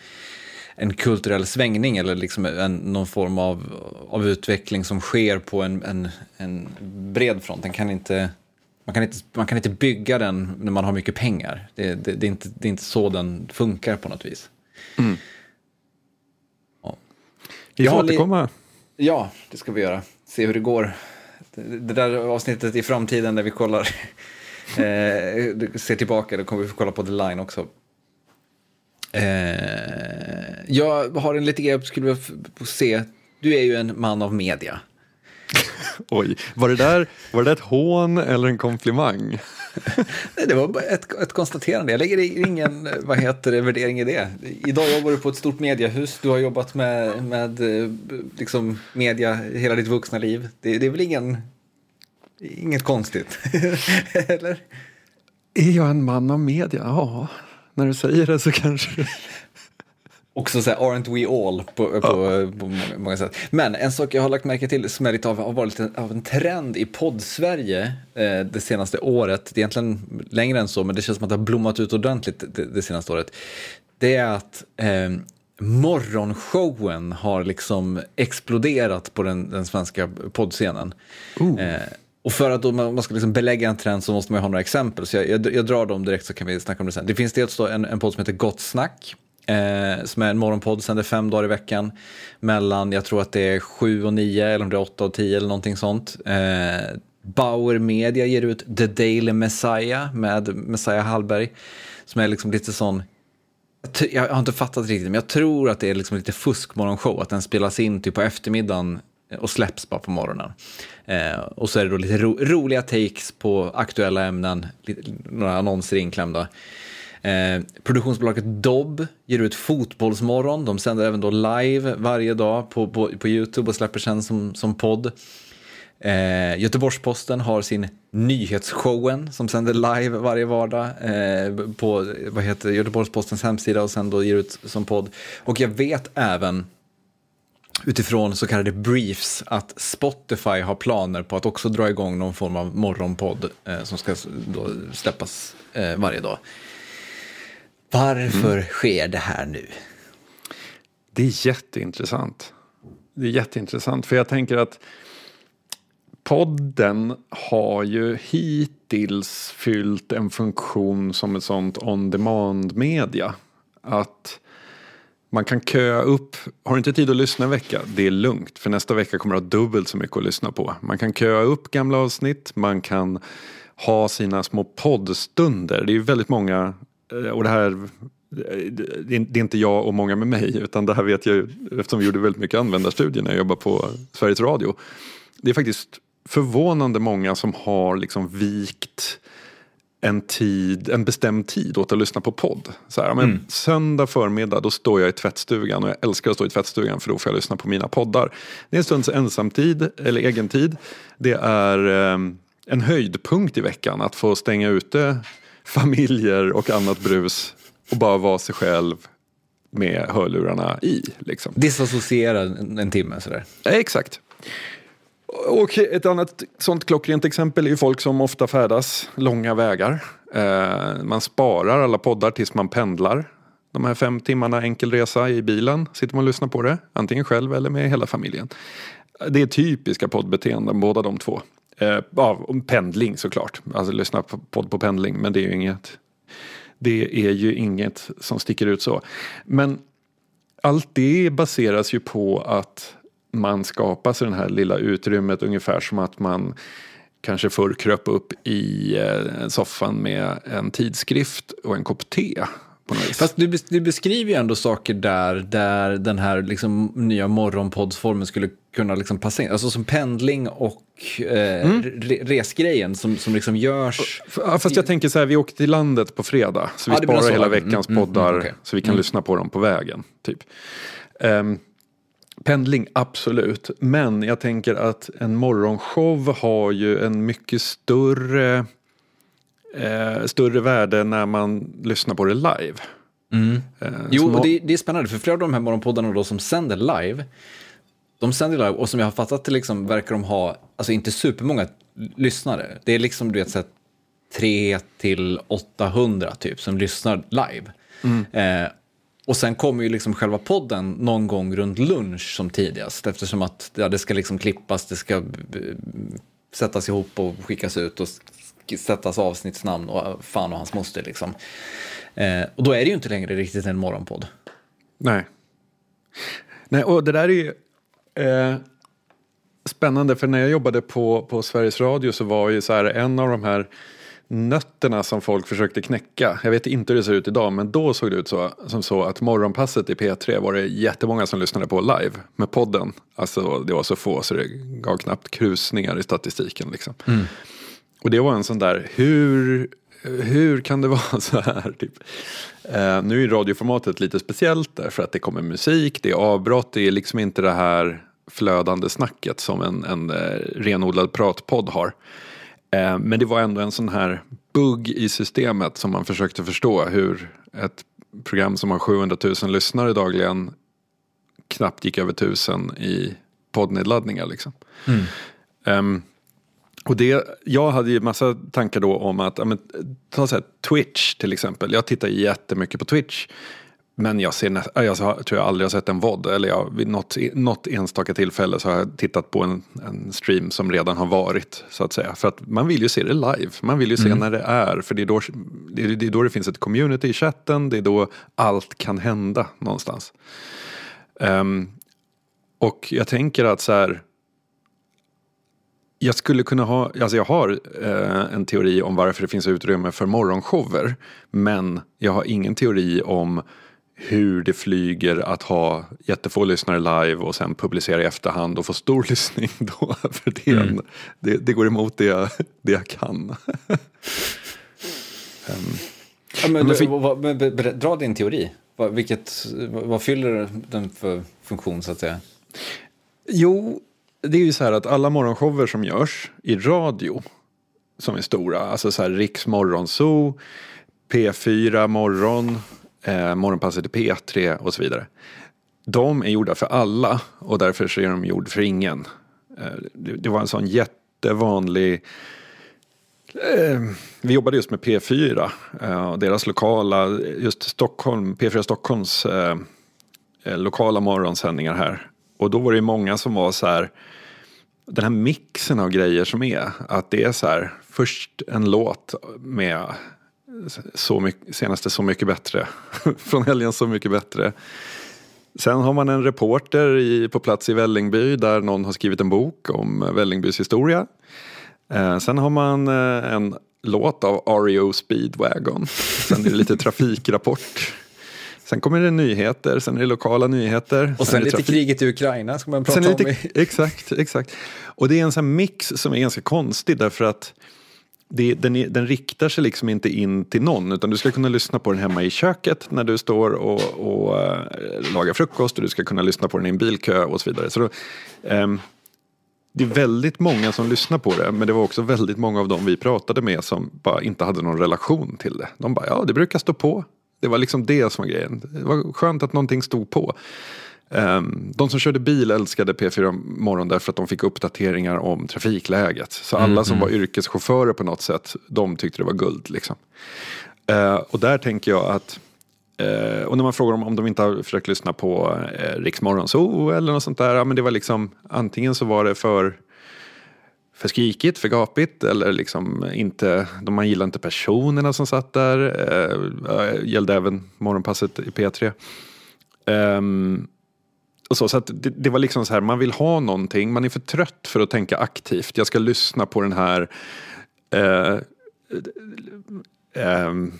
en kulturell svängning eller liksom en, någon form av, av utveckling som sker på en, en, en bred front. Den kan inte, man, kan inte, man kan inte bygga den när man har mycket pengar. Det, det, det, är, inte, det är inte så den funkar på något vis. Ja. Vi får återkomma. Ja, det ska vi göra. Se hur det går. Det, där avsnittet i framtiden när vi kollar, eh, ser tillbaka, då kommer vi få kolla på The Line också. Eh, jag har en lite grej jag skulle vilja se. Du är ju en man av media. Oj, var det, där, var det ett hån eller en komplimang? Nej, Det var bara ett, ett konstaterande. Jag lägger ingen vad heter det, värdering i det. Idag jobbar du på ett stort mediehus. Du har jobbat med, med eh, liksom media hela ditt vuxna liv. Det, det är väl ingen, inget konstigt? Eller? Är jag en man av media? Ja, när du säger det så kanske... Också så här, aren't we all på, på, på många, många sätt. Men en sak jag har lagt märke till som är lite av, har varit lite av en trend i podd-Sverige eh, det senaste året, det är egentligen längre än så, men det känns som att det har blommat ut ordentligt det, det senaste året. Det är att eh, morgonshowen har liksom exploderat på den, den svenska poddscenen. Eh, och för att då man, ska liksom belägga en trend så måste man ju ha några exempel. Så jag, jag, jag drar dem direkt så kan vi snacka om det sen. Det finns dels då en, en podd som heter Gott Snack. Eh, som är en morgonpodd, sänder fem dagar i veckan. Mellan, jag tror att det är sju och nio eller om det är åtta och tio eller någonting sånt. Eh, Bauer Media ger ut The Daily Messiah med Messiah Hallberg. Som är liksom lite sån jag har inte fattat riktigt, men jag tror att det är liksom lite fuskmorgonshow. Att den spelas in typ på eftermiddagen och släpps bara på morgonen. Eh, och så är det då lite ro roliga takes på aktuella ämnen, några annonser inklämda. Eh, produktionsbolaget Dobb ger ut Fotbollsmorgon. De sänder även då live varje dag på, på, på YouTube och släpper sen som, som podd. Eh, Göteborgs-Posten har sin nyhetsshowen som sänder live varje vardag eh, på vad heter Göteborgs-Postens hemsida och sen då ger ut som podd. Och jag vet även utifrån så kallade briefs att Spotify har planer på att också dra igång någon form av morgonpodd eh, som ska då släppas eh, varje dag. Varför mm. sker det här nu? Det är jätteintressant. Det är jätteintressant för jag tänker att podden har ju hittills fyllt en funktion som ett sånt on demand media. Att man kan köa upp, har du inte tid att lyssna en vecka, det är lugnt för nästa vecka kommer du ha dubbelt så mycket att lyssna på. Man kan köa upp gamla avsnitt, man kan ha sina små poddstunder. Det är ju väldigt många, eh, och det här eh, det är inte jag och många med mig utan det här vet jag ju eftersom vi gjorde väldigt mycket användarstudier när jag jobbade på Sveriges Radio. Det är faktiskt förvånande många som har liksom vikt en tid, en bestämd tid åt att lyssna på podd. Så här, men mm. Söndag förmiddag då står jag i tvättstugan och jag älskar att stå i tvättstugan för då får jag lyssna på mina poddar. Det är en stunds ensamtid eller egentid. Det är eh, en höjdpunkt i veckan att få stänga ute familjer och annat brus och bara vara sig själv med hörlurarna i. Liksom. Disassociera en, en timme sådär. exakt. Och ett annat sånt klockrent exempel är ju folk som ofta färdas långa vägar. Eh, man sparar alla poddar tills man pendlar. De här fem timmarna enkel resa i bilen sitter man och lyssnar på det. Antingen själv eller med hela familjen. Det är typiska poddbeteenden båda de två. Eh, ja, pendling såklart. Alltså lyssna på podd på pendling. Men det är ju inget. Det är ju inget som sticker ut så. Men allt det baseras ju på att man skapar sig det här lilla utrymmet ungefär som att man kanske förr kröp upp i eh, soffan med en tidskrift och en kopp te. Fast du, du, beskriver ju ändå saker där, där den här liksom nya morgonpoddsformen skulle kunna liksom passa in. Alltså som pendling och eh, mm. resgrejen som, som liksom görs. Ja, fast jag tänker så här, vi åker till landet på fredag. Så vi ja, sparar hela veckans mm, mm poddar mm, okay. så vi kan mm. lyssna på dem på vägen. Typ. Um, Pendling, absolut. Men jag tänker att en morgonshow har ju en mycket större, eh, större värde när man lyssnar på det live. Mm. Eh, jo, och det, det, är spännande, för flera av de här morgonpoddarna då som sänder live, de sänder live och som jag har fattat det liksom verkar de ha, alltså inte supermånga lyssnare. Det är liksom du vet så 3 till 800 typ som lyssnar live. Mm. Eh, och sen kommer ju liksom själva podden någon gång runt lunch som tidigast eftersom att ja, det ska liksom klippas, det ska eh, sättas ihop och skickas ut och sättas avsnittsnamn och eh, fan och hans moster liksom. Eh, och då är det ju inte längre riktigt en morgonpodd. Nej. Nej, och det där är ju eh, spännande för när jag jobbade på, på Sveriges Radio så var ju så här en av de här nötterna som folk försökte knäcka. Jag vet inte hur det ser ut idag men då såg det ut så, som så att morgonpasset i P3 var det jättemånga som lyssnade på live med podden. Alltså det var så få så det gav knappt krusningar i statistiken. Liksom. Mm. Och det var en sån där, hur, hur kan det vara så här? Typ. Uh, nu är radioformatet lite speciellt därför att det kommer musik, det är avbrott, det är liksom inte det här flödande snacket som en, en uh, renodlad pratpodd har. Eh, men det var ändå en sån här bugg i systemet som man försökte förstå hur ett program som har 700 000 lyssnare dagligen knappt gick över tusen i poddnedladdningar. Liksom. Mm. Um, och det, jag hade ju massa tankar då om att, men, ta så här, Twitch till exempel. Jag tittar jättemycket på Twitch. Men jag, ser nä- jag tror jag aldrig har sett en VOD. Eller jag, vid något, något enstaka tillfälle så har jag tittat på en, en stream som redan har varit. Så att säga. För att man vill ju se det live. Man vill ju se när det är. För det är, då, det, är, det är då det finns ett community i chatten. Det är då allt kan hända någonstans. Ehm, och jag tänker att så här. Jag skulle kunna ha, alltså jag har eh, en teori om varför det finns utrymme för morgonshower. Men jag har ingen teori om hur det flyger att ha jättefå lyssnare live och sen publicera i efterhand och få stor lyssning då. För det, en, det, det går emot det jag, det jag kan. Ja, men, men du, för- vad- men ber- dra din teori. Vad, vilket, vad, vad fyller den för funktion så att säga? Jo, det är ju så här att alla morgonshower som görs i radio som är stora, alltså så här Riks Morgonzoo, P4 Morgon, eh, Morgonpasset i P3 och så vidare. De är gjorda för alla och därför så är de gjord för ingen. Eh, det, det var en sån jättevanlig Eh, vi jobbade just med P4 eh, och deras lokala, just Stockholm, P4 Stockholms eh, eh, lokala morgonsändningar här. Och då var det många som var så här, den här mixen av grejer som är, att det är så här, först en låt med så mycket, senaste Så mycket bättre, från helgen Så mycket bättre. Sen har man en reporter i, på plats i Vällingby där någon har skrivit en bok om Vällingbys historia. Eh, sen har man eh, en låt av REO Speedwagon. Sen är det lite trafikrapport. Sen kommer det nyheter, sen är det lokala nyheter. Och sen det lite trafik- kriget i Ukraina ska man prata Sen om. lite, exakt, exakt. Och det är en sån mix som är ganska konstig därför att det, den, den riktar sig liksom inte in till någon utan du ska kunna lyssna på den hemma i köket när du står och, och äh, lagar frukost och du ska kunna lyssna på den i en bilkö och så vidare. Så då, ähm, det är väldigt många som lyssnar på det men det var också väldigt många av dem vi pratade med som bara inte hade någon relation till det. De bara, ja det brukar stå på. Det var liksom det som var grejen. Det var skönt att någonting stod på. Ehm, de som körde bil älskade P4 Morgon därför att de fick uppdateringar om trafikläget. Så alla som var yrkeschaufförer på något sätt, de tyckte det var guld. Liksom. Eh, och där tänker jag att Eh, och när man frågar dem om de inte har försökt lyssna på Riksmorgon så eller något sånt där. Ja, men det var liksom antingen så var det för för skrikigt, för gapigt eller liksom inte, de man gillar inte personerna som satt där. Eh, gällde även morgonpasset i P3. Ehm, och så så att det, det var liksom så här, man vill ha någonting, man är för trött för att tänka aktivt. Jag ska lyssna på den här eh, ehm,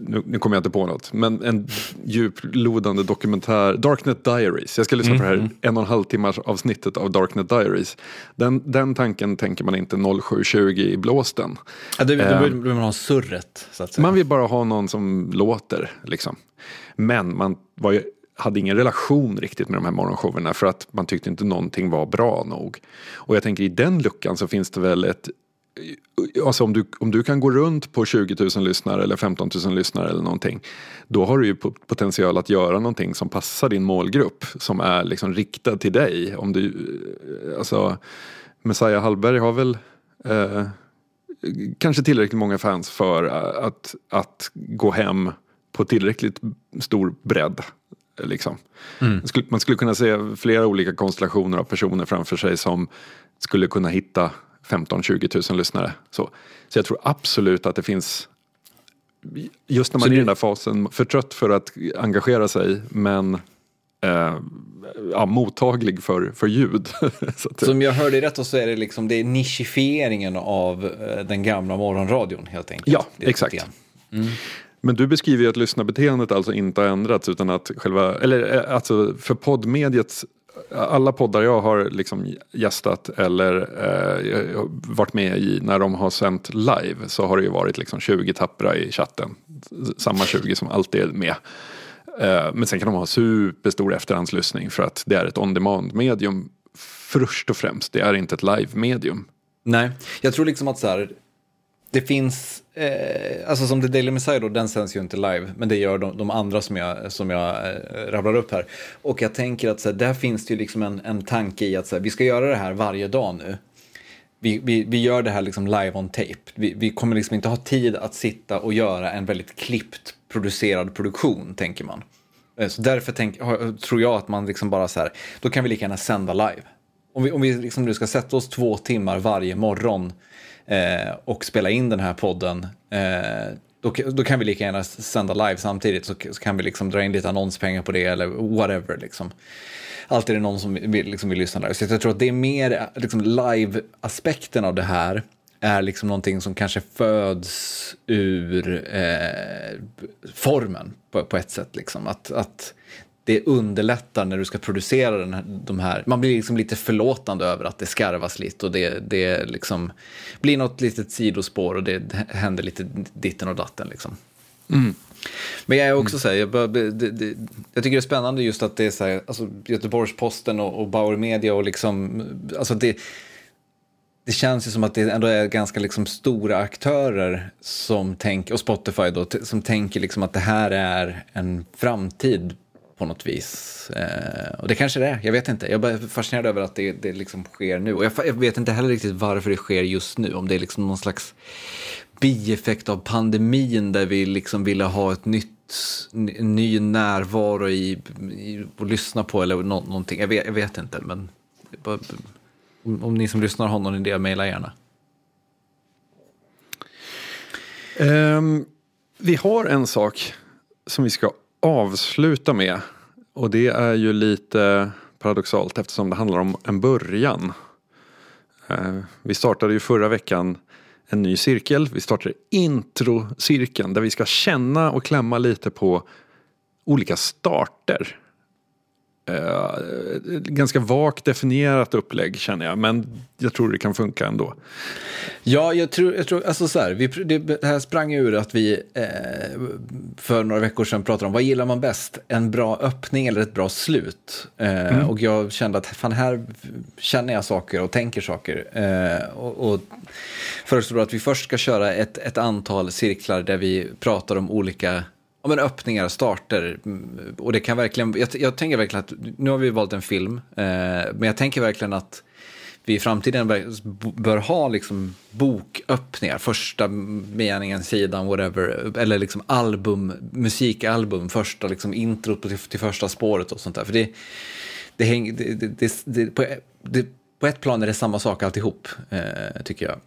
nu, nu kommer jag inte på något, men en djuplodande dokumentär, Darknet Diaries. Jag ska lyssna på det här en och en halv timmars avsnittet av Darknet Diaries. Den, den tanken tänker man inte 07.20 i blåsten. Ja, du, du Ehm. vill, man ha surret. Man vill bara ha någon som låter. Liksom. Men man var ju, hade ingen relation riktigt med de här morgonshowerna för att man tyckte inte någonting var bra nog. Och jag tänker i den luckan så finns det väl ett Alltså om du, om du kan gå runt på 20 000 lyssnare eller 15 000 lyssnare eller någonting. Då har du ju potential att göra någonting som passar din målgrupp. Som är liksom riktad till dig. Om du, eh, alltså Messiah Hallberg har väl eh, kanske tillräckligt många fans för eh, att, att gå hem på tillräckligt stor bredd. Liksom. Man skulle- Man skulle kunna se flera olika konstellationer av personer framför sig som skulle kunna hitta 15-20 000 lyssnare. Så, så jag tror absolut att det finns, just när man Så är i den där fasen, för trött för att engagera sig men eh, ja, mottaglig för, för ljud. så att, Så om jag hörde rätt så är det liksom det är nischifieringen av eh, den gamla morgonradion helt enkelt. Ja, exakt. det. Men du beskriver ju att lyssnarbeteendet alltså inte har ändrats utan att själva, eller eh, alltså för poddmediet, alla poddar jag har liksom gästat eller eh, varit med i när de har sänt live så har det ju varit liksom 20 tappra i chatten. Samma 20 som alltid är med. Eh, men sen kan de ha superstor efterhandslyssning för att det är ett on-demand medium först och främst. Det är inte ett live-medium. Nej, jag tror liksom att så här, det finns, eh, alltså som The Daily Messiah då, den sänds ju inte live, men det gör de, de andra som jag, som jag eh, rabblar upp här. Och jag tänker att så här, där finns det ju liksom en, en tanke i att så här, vi ska göra det här varje dag nu. Vi, vi, vi gör det här liksom live on tape. Vi, vi kommer liksom inte ha tid att sitta och göra en väldigt klippt producerad produktion, tänker man. Eh, Så därför tänk, tror jag att man liksom bara så här, då kan vi lika gärna sända live. Om vi, om vi liksom nu ska sätta oss två timmar varje morgon eh, och spela in den här podden, eh, då, då kan vi lika gärna sända live samtidigt så, så kan vi liksom dra in lite annonspengar på det eller whatever. Liksom. Alltid är det någon som vill, liksom vill lyssna live. Så jag tror att det är mer liksom, live-aspekten av det här är liksom någonting som kanske föds ur eh, formen på, på ett sätt. Liksom. Att, att det underlättar när du ska producera den här, de här. Man blir liksom lite förlåtande över att det skarvas lite och det, det liksom blir något litet sidospår och det händer lite ditten och datten. Liksom. Men jag är också så här, jag, bara- det, det, jag tycker det är spännande just att det är så här, alltså Göteborgs-Posten och, och Bauer Media och liksom, alltså det, det känns ju som att det ändå är ganska liksom stora aktörer som tänker, och Spotify då, som tänker liksom att det här är en framtid på något vis. Eh, och det kanske det är, jag vet inte. Jag är bara fascinerad över att det, det liksom sker nu. Och jag, jag vet inte heller riktigt varför det sker just nu. Om det är liksom någon slags bieffekt av pandemin där vi liksom ville ha ett nytt ny, närvaro i, i att lyssna på eller nå, någonting. Jag vet, jag vet inte, men bara- om, om ni som lyssnar har någon idé, mejla gärna. Um, vi har en sak som vi ska avsluta med. Och det är ju lite paradoxalt eftersom det handlar om en början. Eh, vi startade ju förra veckan en ny cirkel. Vi startade introcirkeln där vi ska känna och klämma lite på olika starter. Eh, ganska vagt definierat upplägg känner jag, men jag tror det kan funka ändå. Ja, jag tror, jag tror alltså så här, vi, det, det här sprang ur att vi eh, för några veckor sedan pratade om vad gillar man bäst, en bra öppning eller ett bra slut. Eh, Och jag kände att fan här känner jag saker och tänker saker. Eh, och, och föreslår att vi först ska köra ett, ett antal cirklar där vi pratar om olika Ja, men öppningar, starter. Mm, Och det kan verkligen, jag, jag tänker verkligen att, nu har vi valt en film, eh, men jag tänker verkligen att vi i framtiden bör- ha liksom boköppningar, första meningen, sidan, whatever, eller liksom album, musikalbum, första liksom introt på- till, till första spåret och sånt där. För det, det, häng, det, det, på, på ett plan är det samma sak alltihop, eh, tycker jag.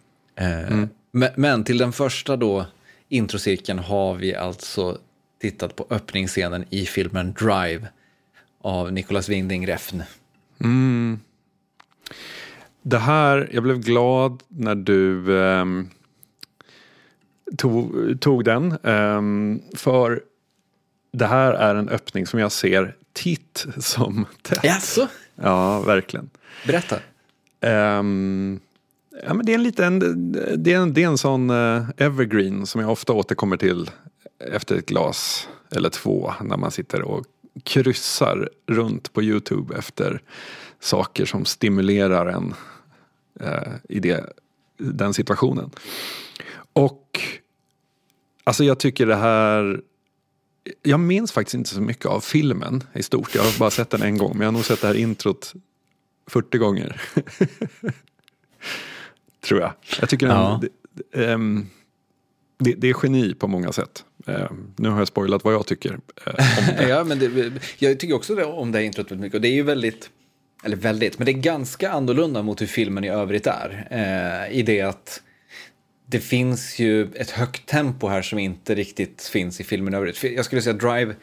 Eh, men, men till den första då, introcirkeln, har vi alltså tittat på öppningsscenen i filmen Drive av Nicolas Winding Refn. Det här, jag blev glad när du ehm, tog, tog den. ehm, för det här är en öppning som jag ser titt som tätt. Jaså? Ja, verkligen. Berätta. Ehm, ja, men det är en liten, det är en, det är en sån eh, evergreen som jag ofta återkommer till efter ett glas eller två när man sitter och kryssar runt på Youtube efter saker som stimulerar en eh, i det, den situationen. Och alltså jag tycker det här jag minns faktiskt inte så mycket av filmen i stort. Jag har bara sett den en gång men jag har nog sett det här introt 40 gånger. Tror jag. Jag tycker den, Ja. det, ehm, det, det är geni på många sätt. Eh, nu har jag spoilat vad jag tycker. eh, om det. Ja, men det, jag tycker också det, om det här introt väldigt mycket. Och det är ju väldigt, eller väldigt, men det är ganska annorlunda mot hur filmen i övrigt är. Eh, I det att det finns ju ett högt tempo här som inte riktigt finns i filmen i övrigt. Jag skulle säga att Drive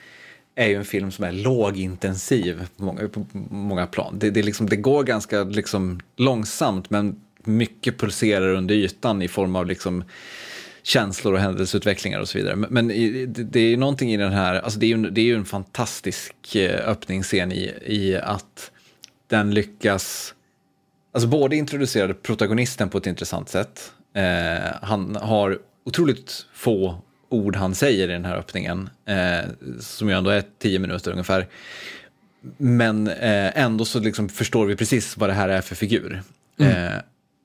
är ju en film som är lågintensiv på många, på många plan. Det, det, liksom, det går ganska liksom långsamt men mycket pulserar under ytan i form av liksom känslor och händelseutvecklingar och så vidare. Men, det, är ju någonting i den här, alltså det är ju, det är ju en fantastisk eh, öppningsscen i, i att den lyckas, alltså både introducerade protagonisten på ett intressant sätt, eh, han har otroligt få ord han säger i den här öppningen, eh, som ju ändå är tio minuter ungefär. Men eh, ändå så liksom förstår vi precis vad det här är för figur. Eh,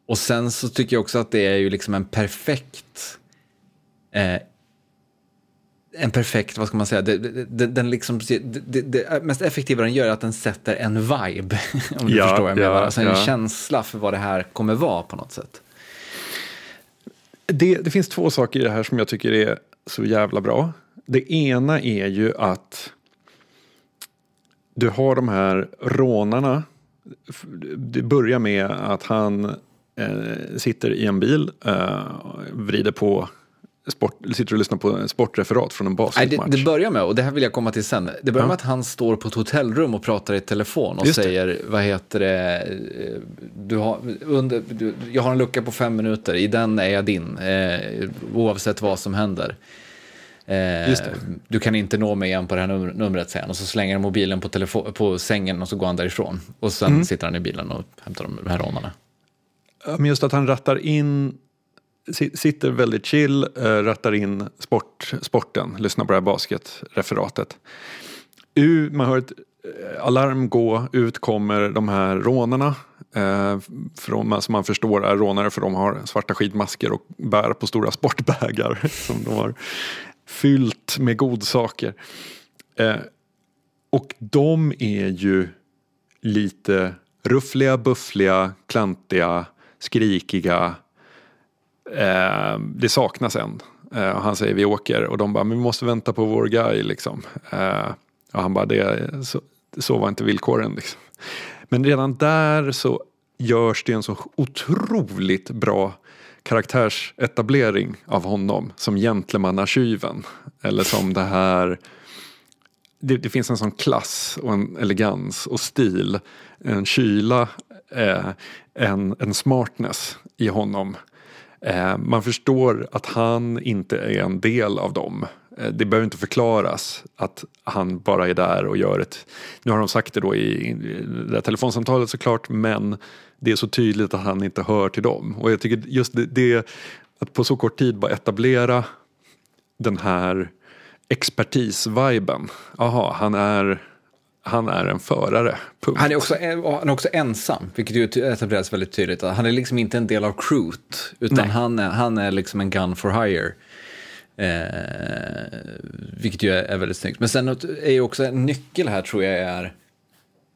och sen så tycker jag också att det är ju liksom en perfekt eh, en perfekt, vad ska man säga, det, det, den liksom, det, det, mest effektiva den gör är att den sätter en vibe, om du Ja, förstår vad jag ja, menar. Alltså en ja. känsla för vad det här kommer vara på något sätt. Det, det finns två saker i det här som jag tycker är så jävla bra. Det ena är ju att du har de här rånarna. Det börjar med att han eh, sitter i en bil, eh, vrider på sport, sitter och lyssnar på en sportreferat från en Nej, basketmatch. det, det börjar med, och det här vill jag komma till sen, det börjar Ja. med att han står på ett hotellrum och pratar i telefon och säger, vad heter det, eh, du har, under, du, jag har en lucka på fem minuter, i den är jag din, eh, oavsett vad som händer. Eh. Du kan inte nå mig igen på det här numret, numret, säger han. Och så slänger han mobilen på, på sängen och så går han därifrån. Och sen Mm. sitter han i bilen och hämtar de, här rånarna. Men just att han rattar in, sitter väldigt chill, eh, rattar in sport, sporten, lyssnar på det här basketreferatet. U- Man hör ett eh, alarm gå, ut kommer de här rånarna. Eh, från, som man förstår är rånare för de har svarta skidmasker och bär på stora sportbägar som de har fyllt med godsaker. Eh, och de är ju lite ruffliga, buffliga, klantiga, skrikiga. Eh, det saknas en. Eh, och han säger vi åker och de bara, men vi måste vänta på vår guy liksom. Eh, och han bara, det, så, så var inte villkoren liksom. Men redan där så görs det en så otroligt bra karaktärsetablering av honom som gentlemannatjuven. Eller som det här det, det finns en sån klass och en elegans och stil, en kyla, eh, en, en smartness i honom. Eh, man förstår att han inte är en del av dem. Eh, det behöver inte förklaras att han bara är där och gör ett... Nu har de sagt det då i, i det där telefonsamtalet såklart, men det är så tydligt att han inte hör till dem. Och jag tycker just det, det att på så kort tid bara etablera den här expertis-viben. Jaha, han är, han är en förare. Punkt. Han är, också, han är också ensam, vilket ju etableras väldigt tydligt. Han är liksom inte en del av crewet, utan Nej. han är, han är liksom en gun for hire. Eh, vilket ju är, är väldigt snyggt. Men sen är ju också en nyckel här tror jag är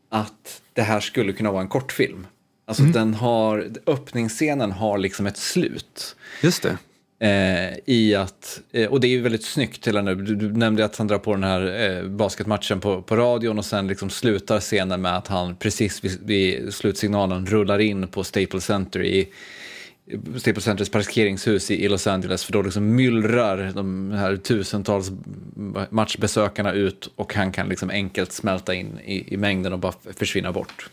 att det här skulle kunna vara en kortfilm. Alltså den har, öppningsscenen har liksom ett slut. Just det. Eh, I att, eh, och det är ju väldigt snyggt hela nu. Du, du nämnde att han drar på den här eh, basketmatchen på, på radion och sen liksom slutar scenen med att han precis vid, vid slutsignalen rullar in på Staples Center i Staples Centers parkeringshus i, i Los Angeles för då liksom myllrar de här tusentals matchbesökarna ut och han kan liksom enkelt smälta in i, i mängden och bara försvinna bort.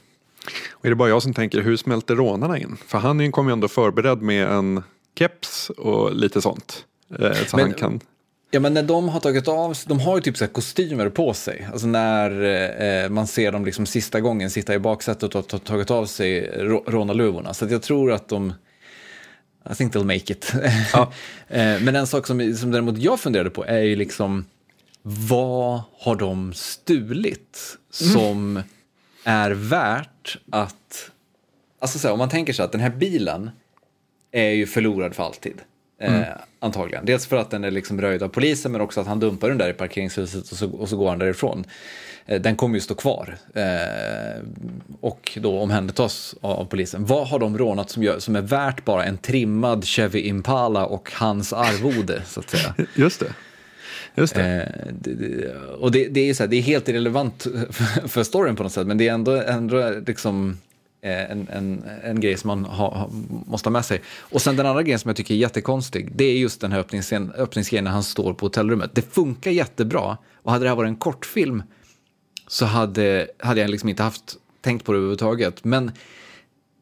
Och är det bara jag som tänker, hur smälter rånarna in? För han kom ju ändå förberedd med en keps och lite sånt. Eh, så Men- han kan... Ja, men när de har tagit av de har ju typ så kostymer på sig. Alltså när eh, man ser dem liksom sista gången sitta i baksätet och ha tagit av sig rå- rånarluvorna. Så jag tror att de, I think they'll make it. Ja. eh, men en sak som, som däremot jag funderade på är ju liksom, vad har de stulit som är värt att, alltså så här, om man tänker sig att den här bilen är ju förlorad för alltid. Eh, Antagligen. Dels för att den är liksom röjd av polisen men också att han dumpar den där i parkeringshuset och så, och så går han därifrån. Eh, den kommer ju stå kvar eh, och då omhändertas av, av polisen. Vad har de rånat som, gör, som är värt bara en trimmad Chevy Impala och hans arvode så att säga? Just det. Just det. Eh, det, det, och det, det, är så här, det är helt irrelevant för, för storyn på något sätt, men det är ändå, ändå liksom Eh, en, en, en grej som man ha, måste ha med sig. Och sen den andra grejen som jag tycker är jättekonstig, det är just den här öppningsscen, öppningsgrejen när han står på hotellrummet. Det funkar jättebra, och hade det här varit en kortfilm så hade, hade jag liksom inte haft tänkt på det överhuvudtaget. Men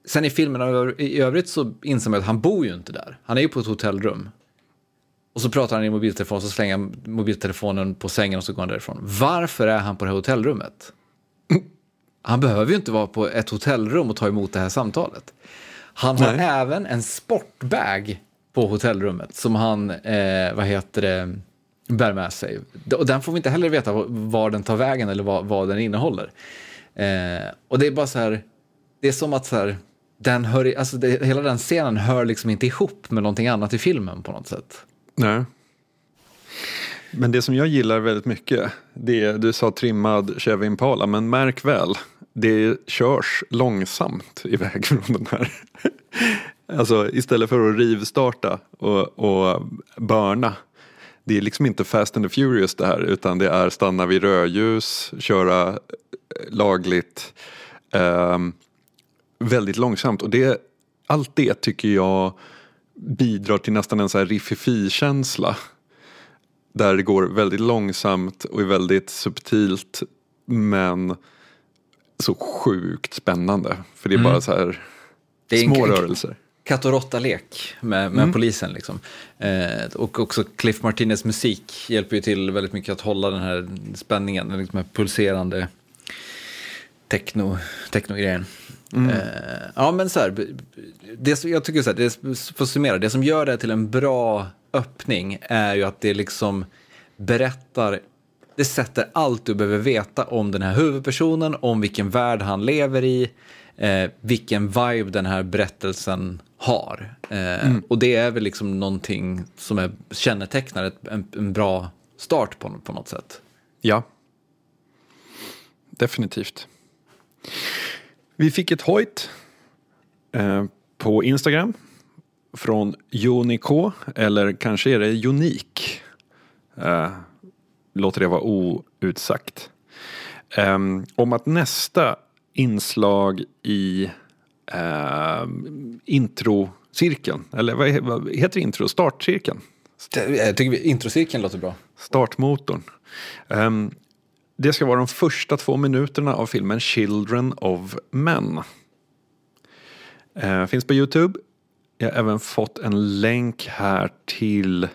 sen i filmen i övrigt så inser man att han bor ju inte där. Han är ju på ett hotellrum. Och så pratar han i mobiltelefon, så slänger han mobiltelefonen på sängen och så går han därifrån. Varför är han på det här hotellrummet? Han behöver ju inte vara på ett hotellrum och ta emot det här samtalet. Han har Nej. även en sportbag på hotellrummet som han, eh, vad heter det, bär med sig. Och den får vi inte heller veta var den tar vägen eller vad, vad den innehåller. Eh, och det är bara så här, det är som att så här, den hör, alltså det, hela den scenen hör liksom inte ihop med någonting annat i filmen på något sätt. Nej. Men det som jag gillar väldigt mycket, det är, du sa trimmad Chevy Impala, men märk väl, det körs långsamt iväg från den här. Alltså istället för att rivstarta och, och börna. det är liksom inte Fast and the Furious det här utan det är stanna vid rödljus, köra eh, lagligt, eh, väldigt långsamt. Och det, allt det tycker jag bidrar till nästan en så här riffifi-känsla. Där det går väldigt långsamt och är väldigt subtilt men så sjukt spännande. För det är bara så här små rörelser. katt och råtta-lek med, med polisen. Liksom. Eh, och också Cliff Martinez musik hjälper ju till väldigt mycket att hålla den här spänningen, den liksom här pulserande techno, techno-grejen. Eh, ja, men så här, det, jag tycker så här, det, för att summera, det som gör det till en bra öppning är ju att det liksom berättar, det sätter allt du behöver veta om den här huvudpersonen, om vilken värld han lever i, eh, vilken vibe den här berättelsen har. Eh, Och det är väl liksom någonting som är, kännetecknar en, en bra start på, på något sätt. Ja. Definitivt. Vi fick ett hojt eh, på Instagram från Joniko, eller kanske är det Unik. Eh, låter det vara outsagt. Eh, om att nästa inslag i eh, introcirkeln, eller vad, he- vad heter intro? Startcirkeln? Det- Jag tycker vi- introcirkeln låter bra. Startmotorn. Ehm, det ska vara de första två minuterna av filmen Children of Men. Eh, finns på Youtube. Jag har även fått en länk här till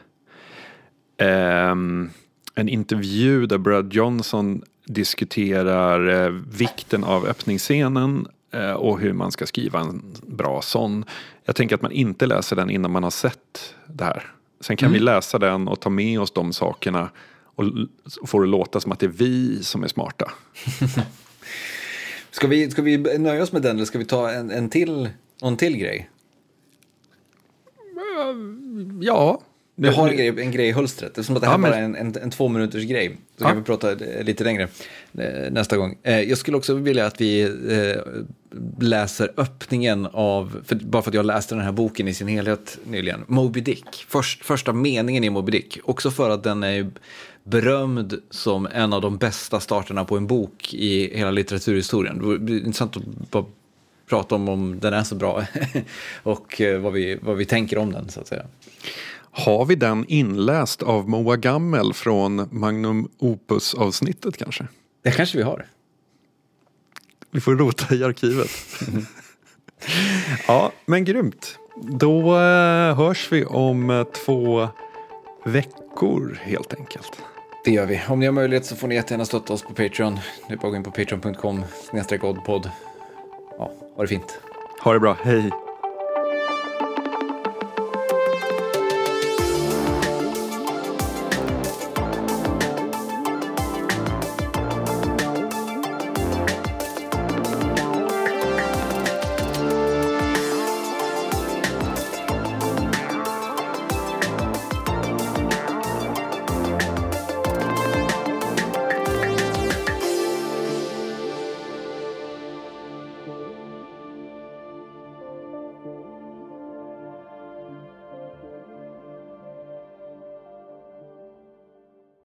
ehm, en intervju där Brad Johnson diskuterar eh, vikten av öppningsscenen eh, och hur man ska skriva en bra sån. Jag tänker att man inte läser den innan man har sett det här. Sen kan vi läsa den och ta med oss de sakerna och l- få det låta som att det är vi som är smarta. Ska vi, ska vi nöja oss med den eller ska vi ta en, en till, någon till grej? Ja. Jag har en grej, en grej i hölstret. Det är som att det här Ja, men- bara är en, en, en två minuters grej. Så Ja. kan vi prata eh, lite längre eh, nästa gång. Eh, Jag skulle också vilja att vi eh, läser öppningen av, för, bara för att jag läste den här boken i sin helhet nyligen, Moby Dick. Först, första meningen i Moby Dick. Också för att den är berömd som en av de bästa starterna på en bok i hela litteraturhistorien. Det vore intressant att bara prata om om den är så bra och eh, vad vi, vad vi tänker om den så att säga. Har vi den inläst av Moa Gammel från Magnum Opus avsnittet kanske? Det kanske vi har. Vi får rota i arkivet. ja, men grymt. Då eh, hörs vi om eh, två veckor helt enkelt. Det gör vi. Om ni har möjlighet så får ni jättegärna stötta oss på Patreon. Det är bara att gå in på patreon.com snedstreck. Ja, ha det fint. Ha det bra, hej!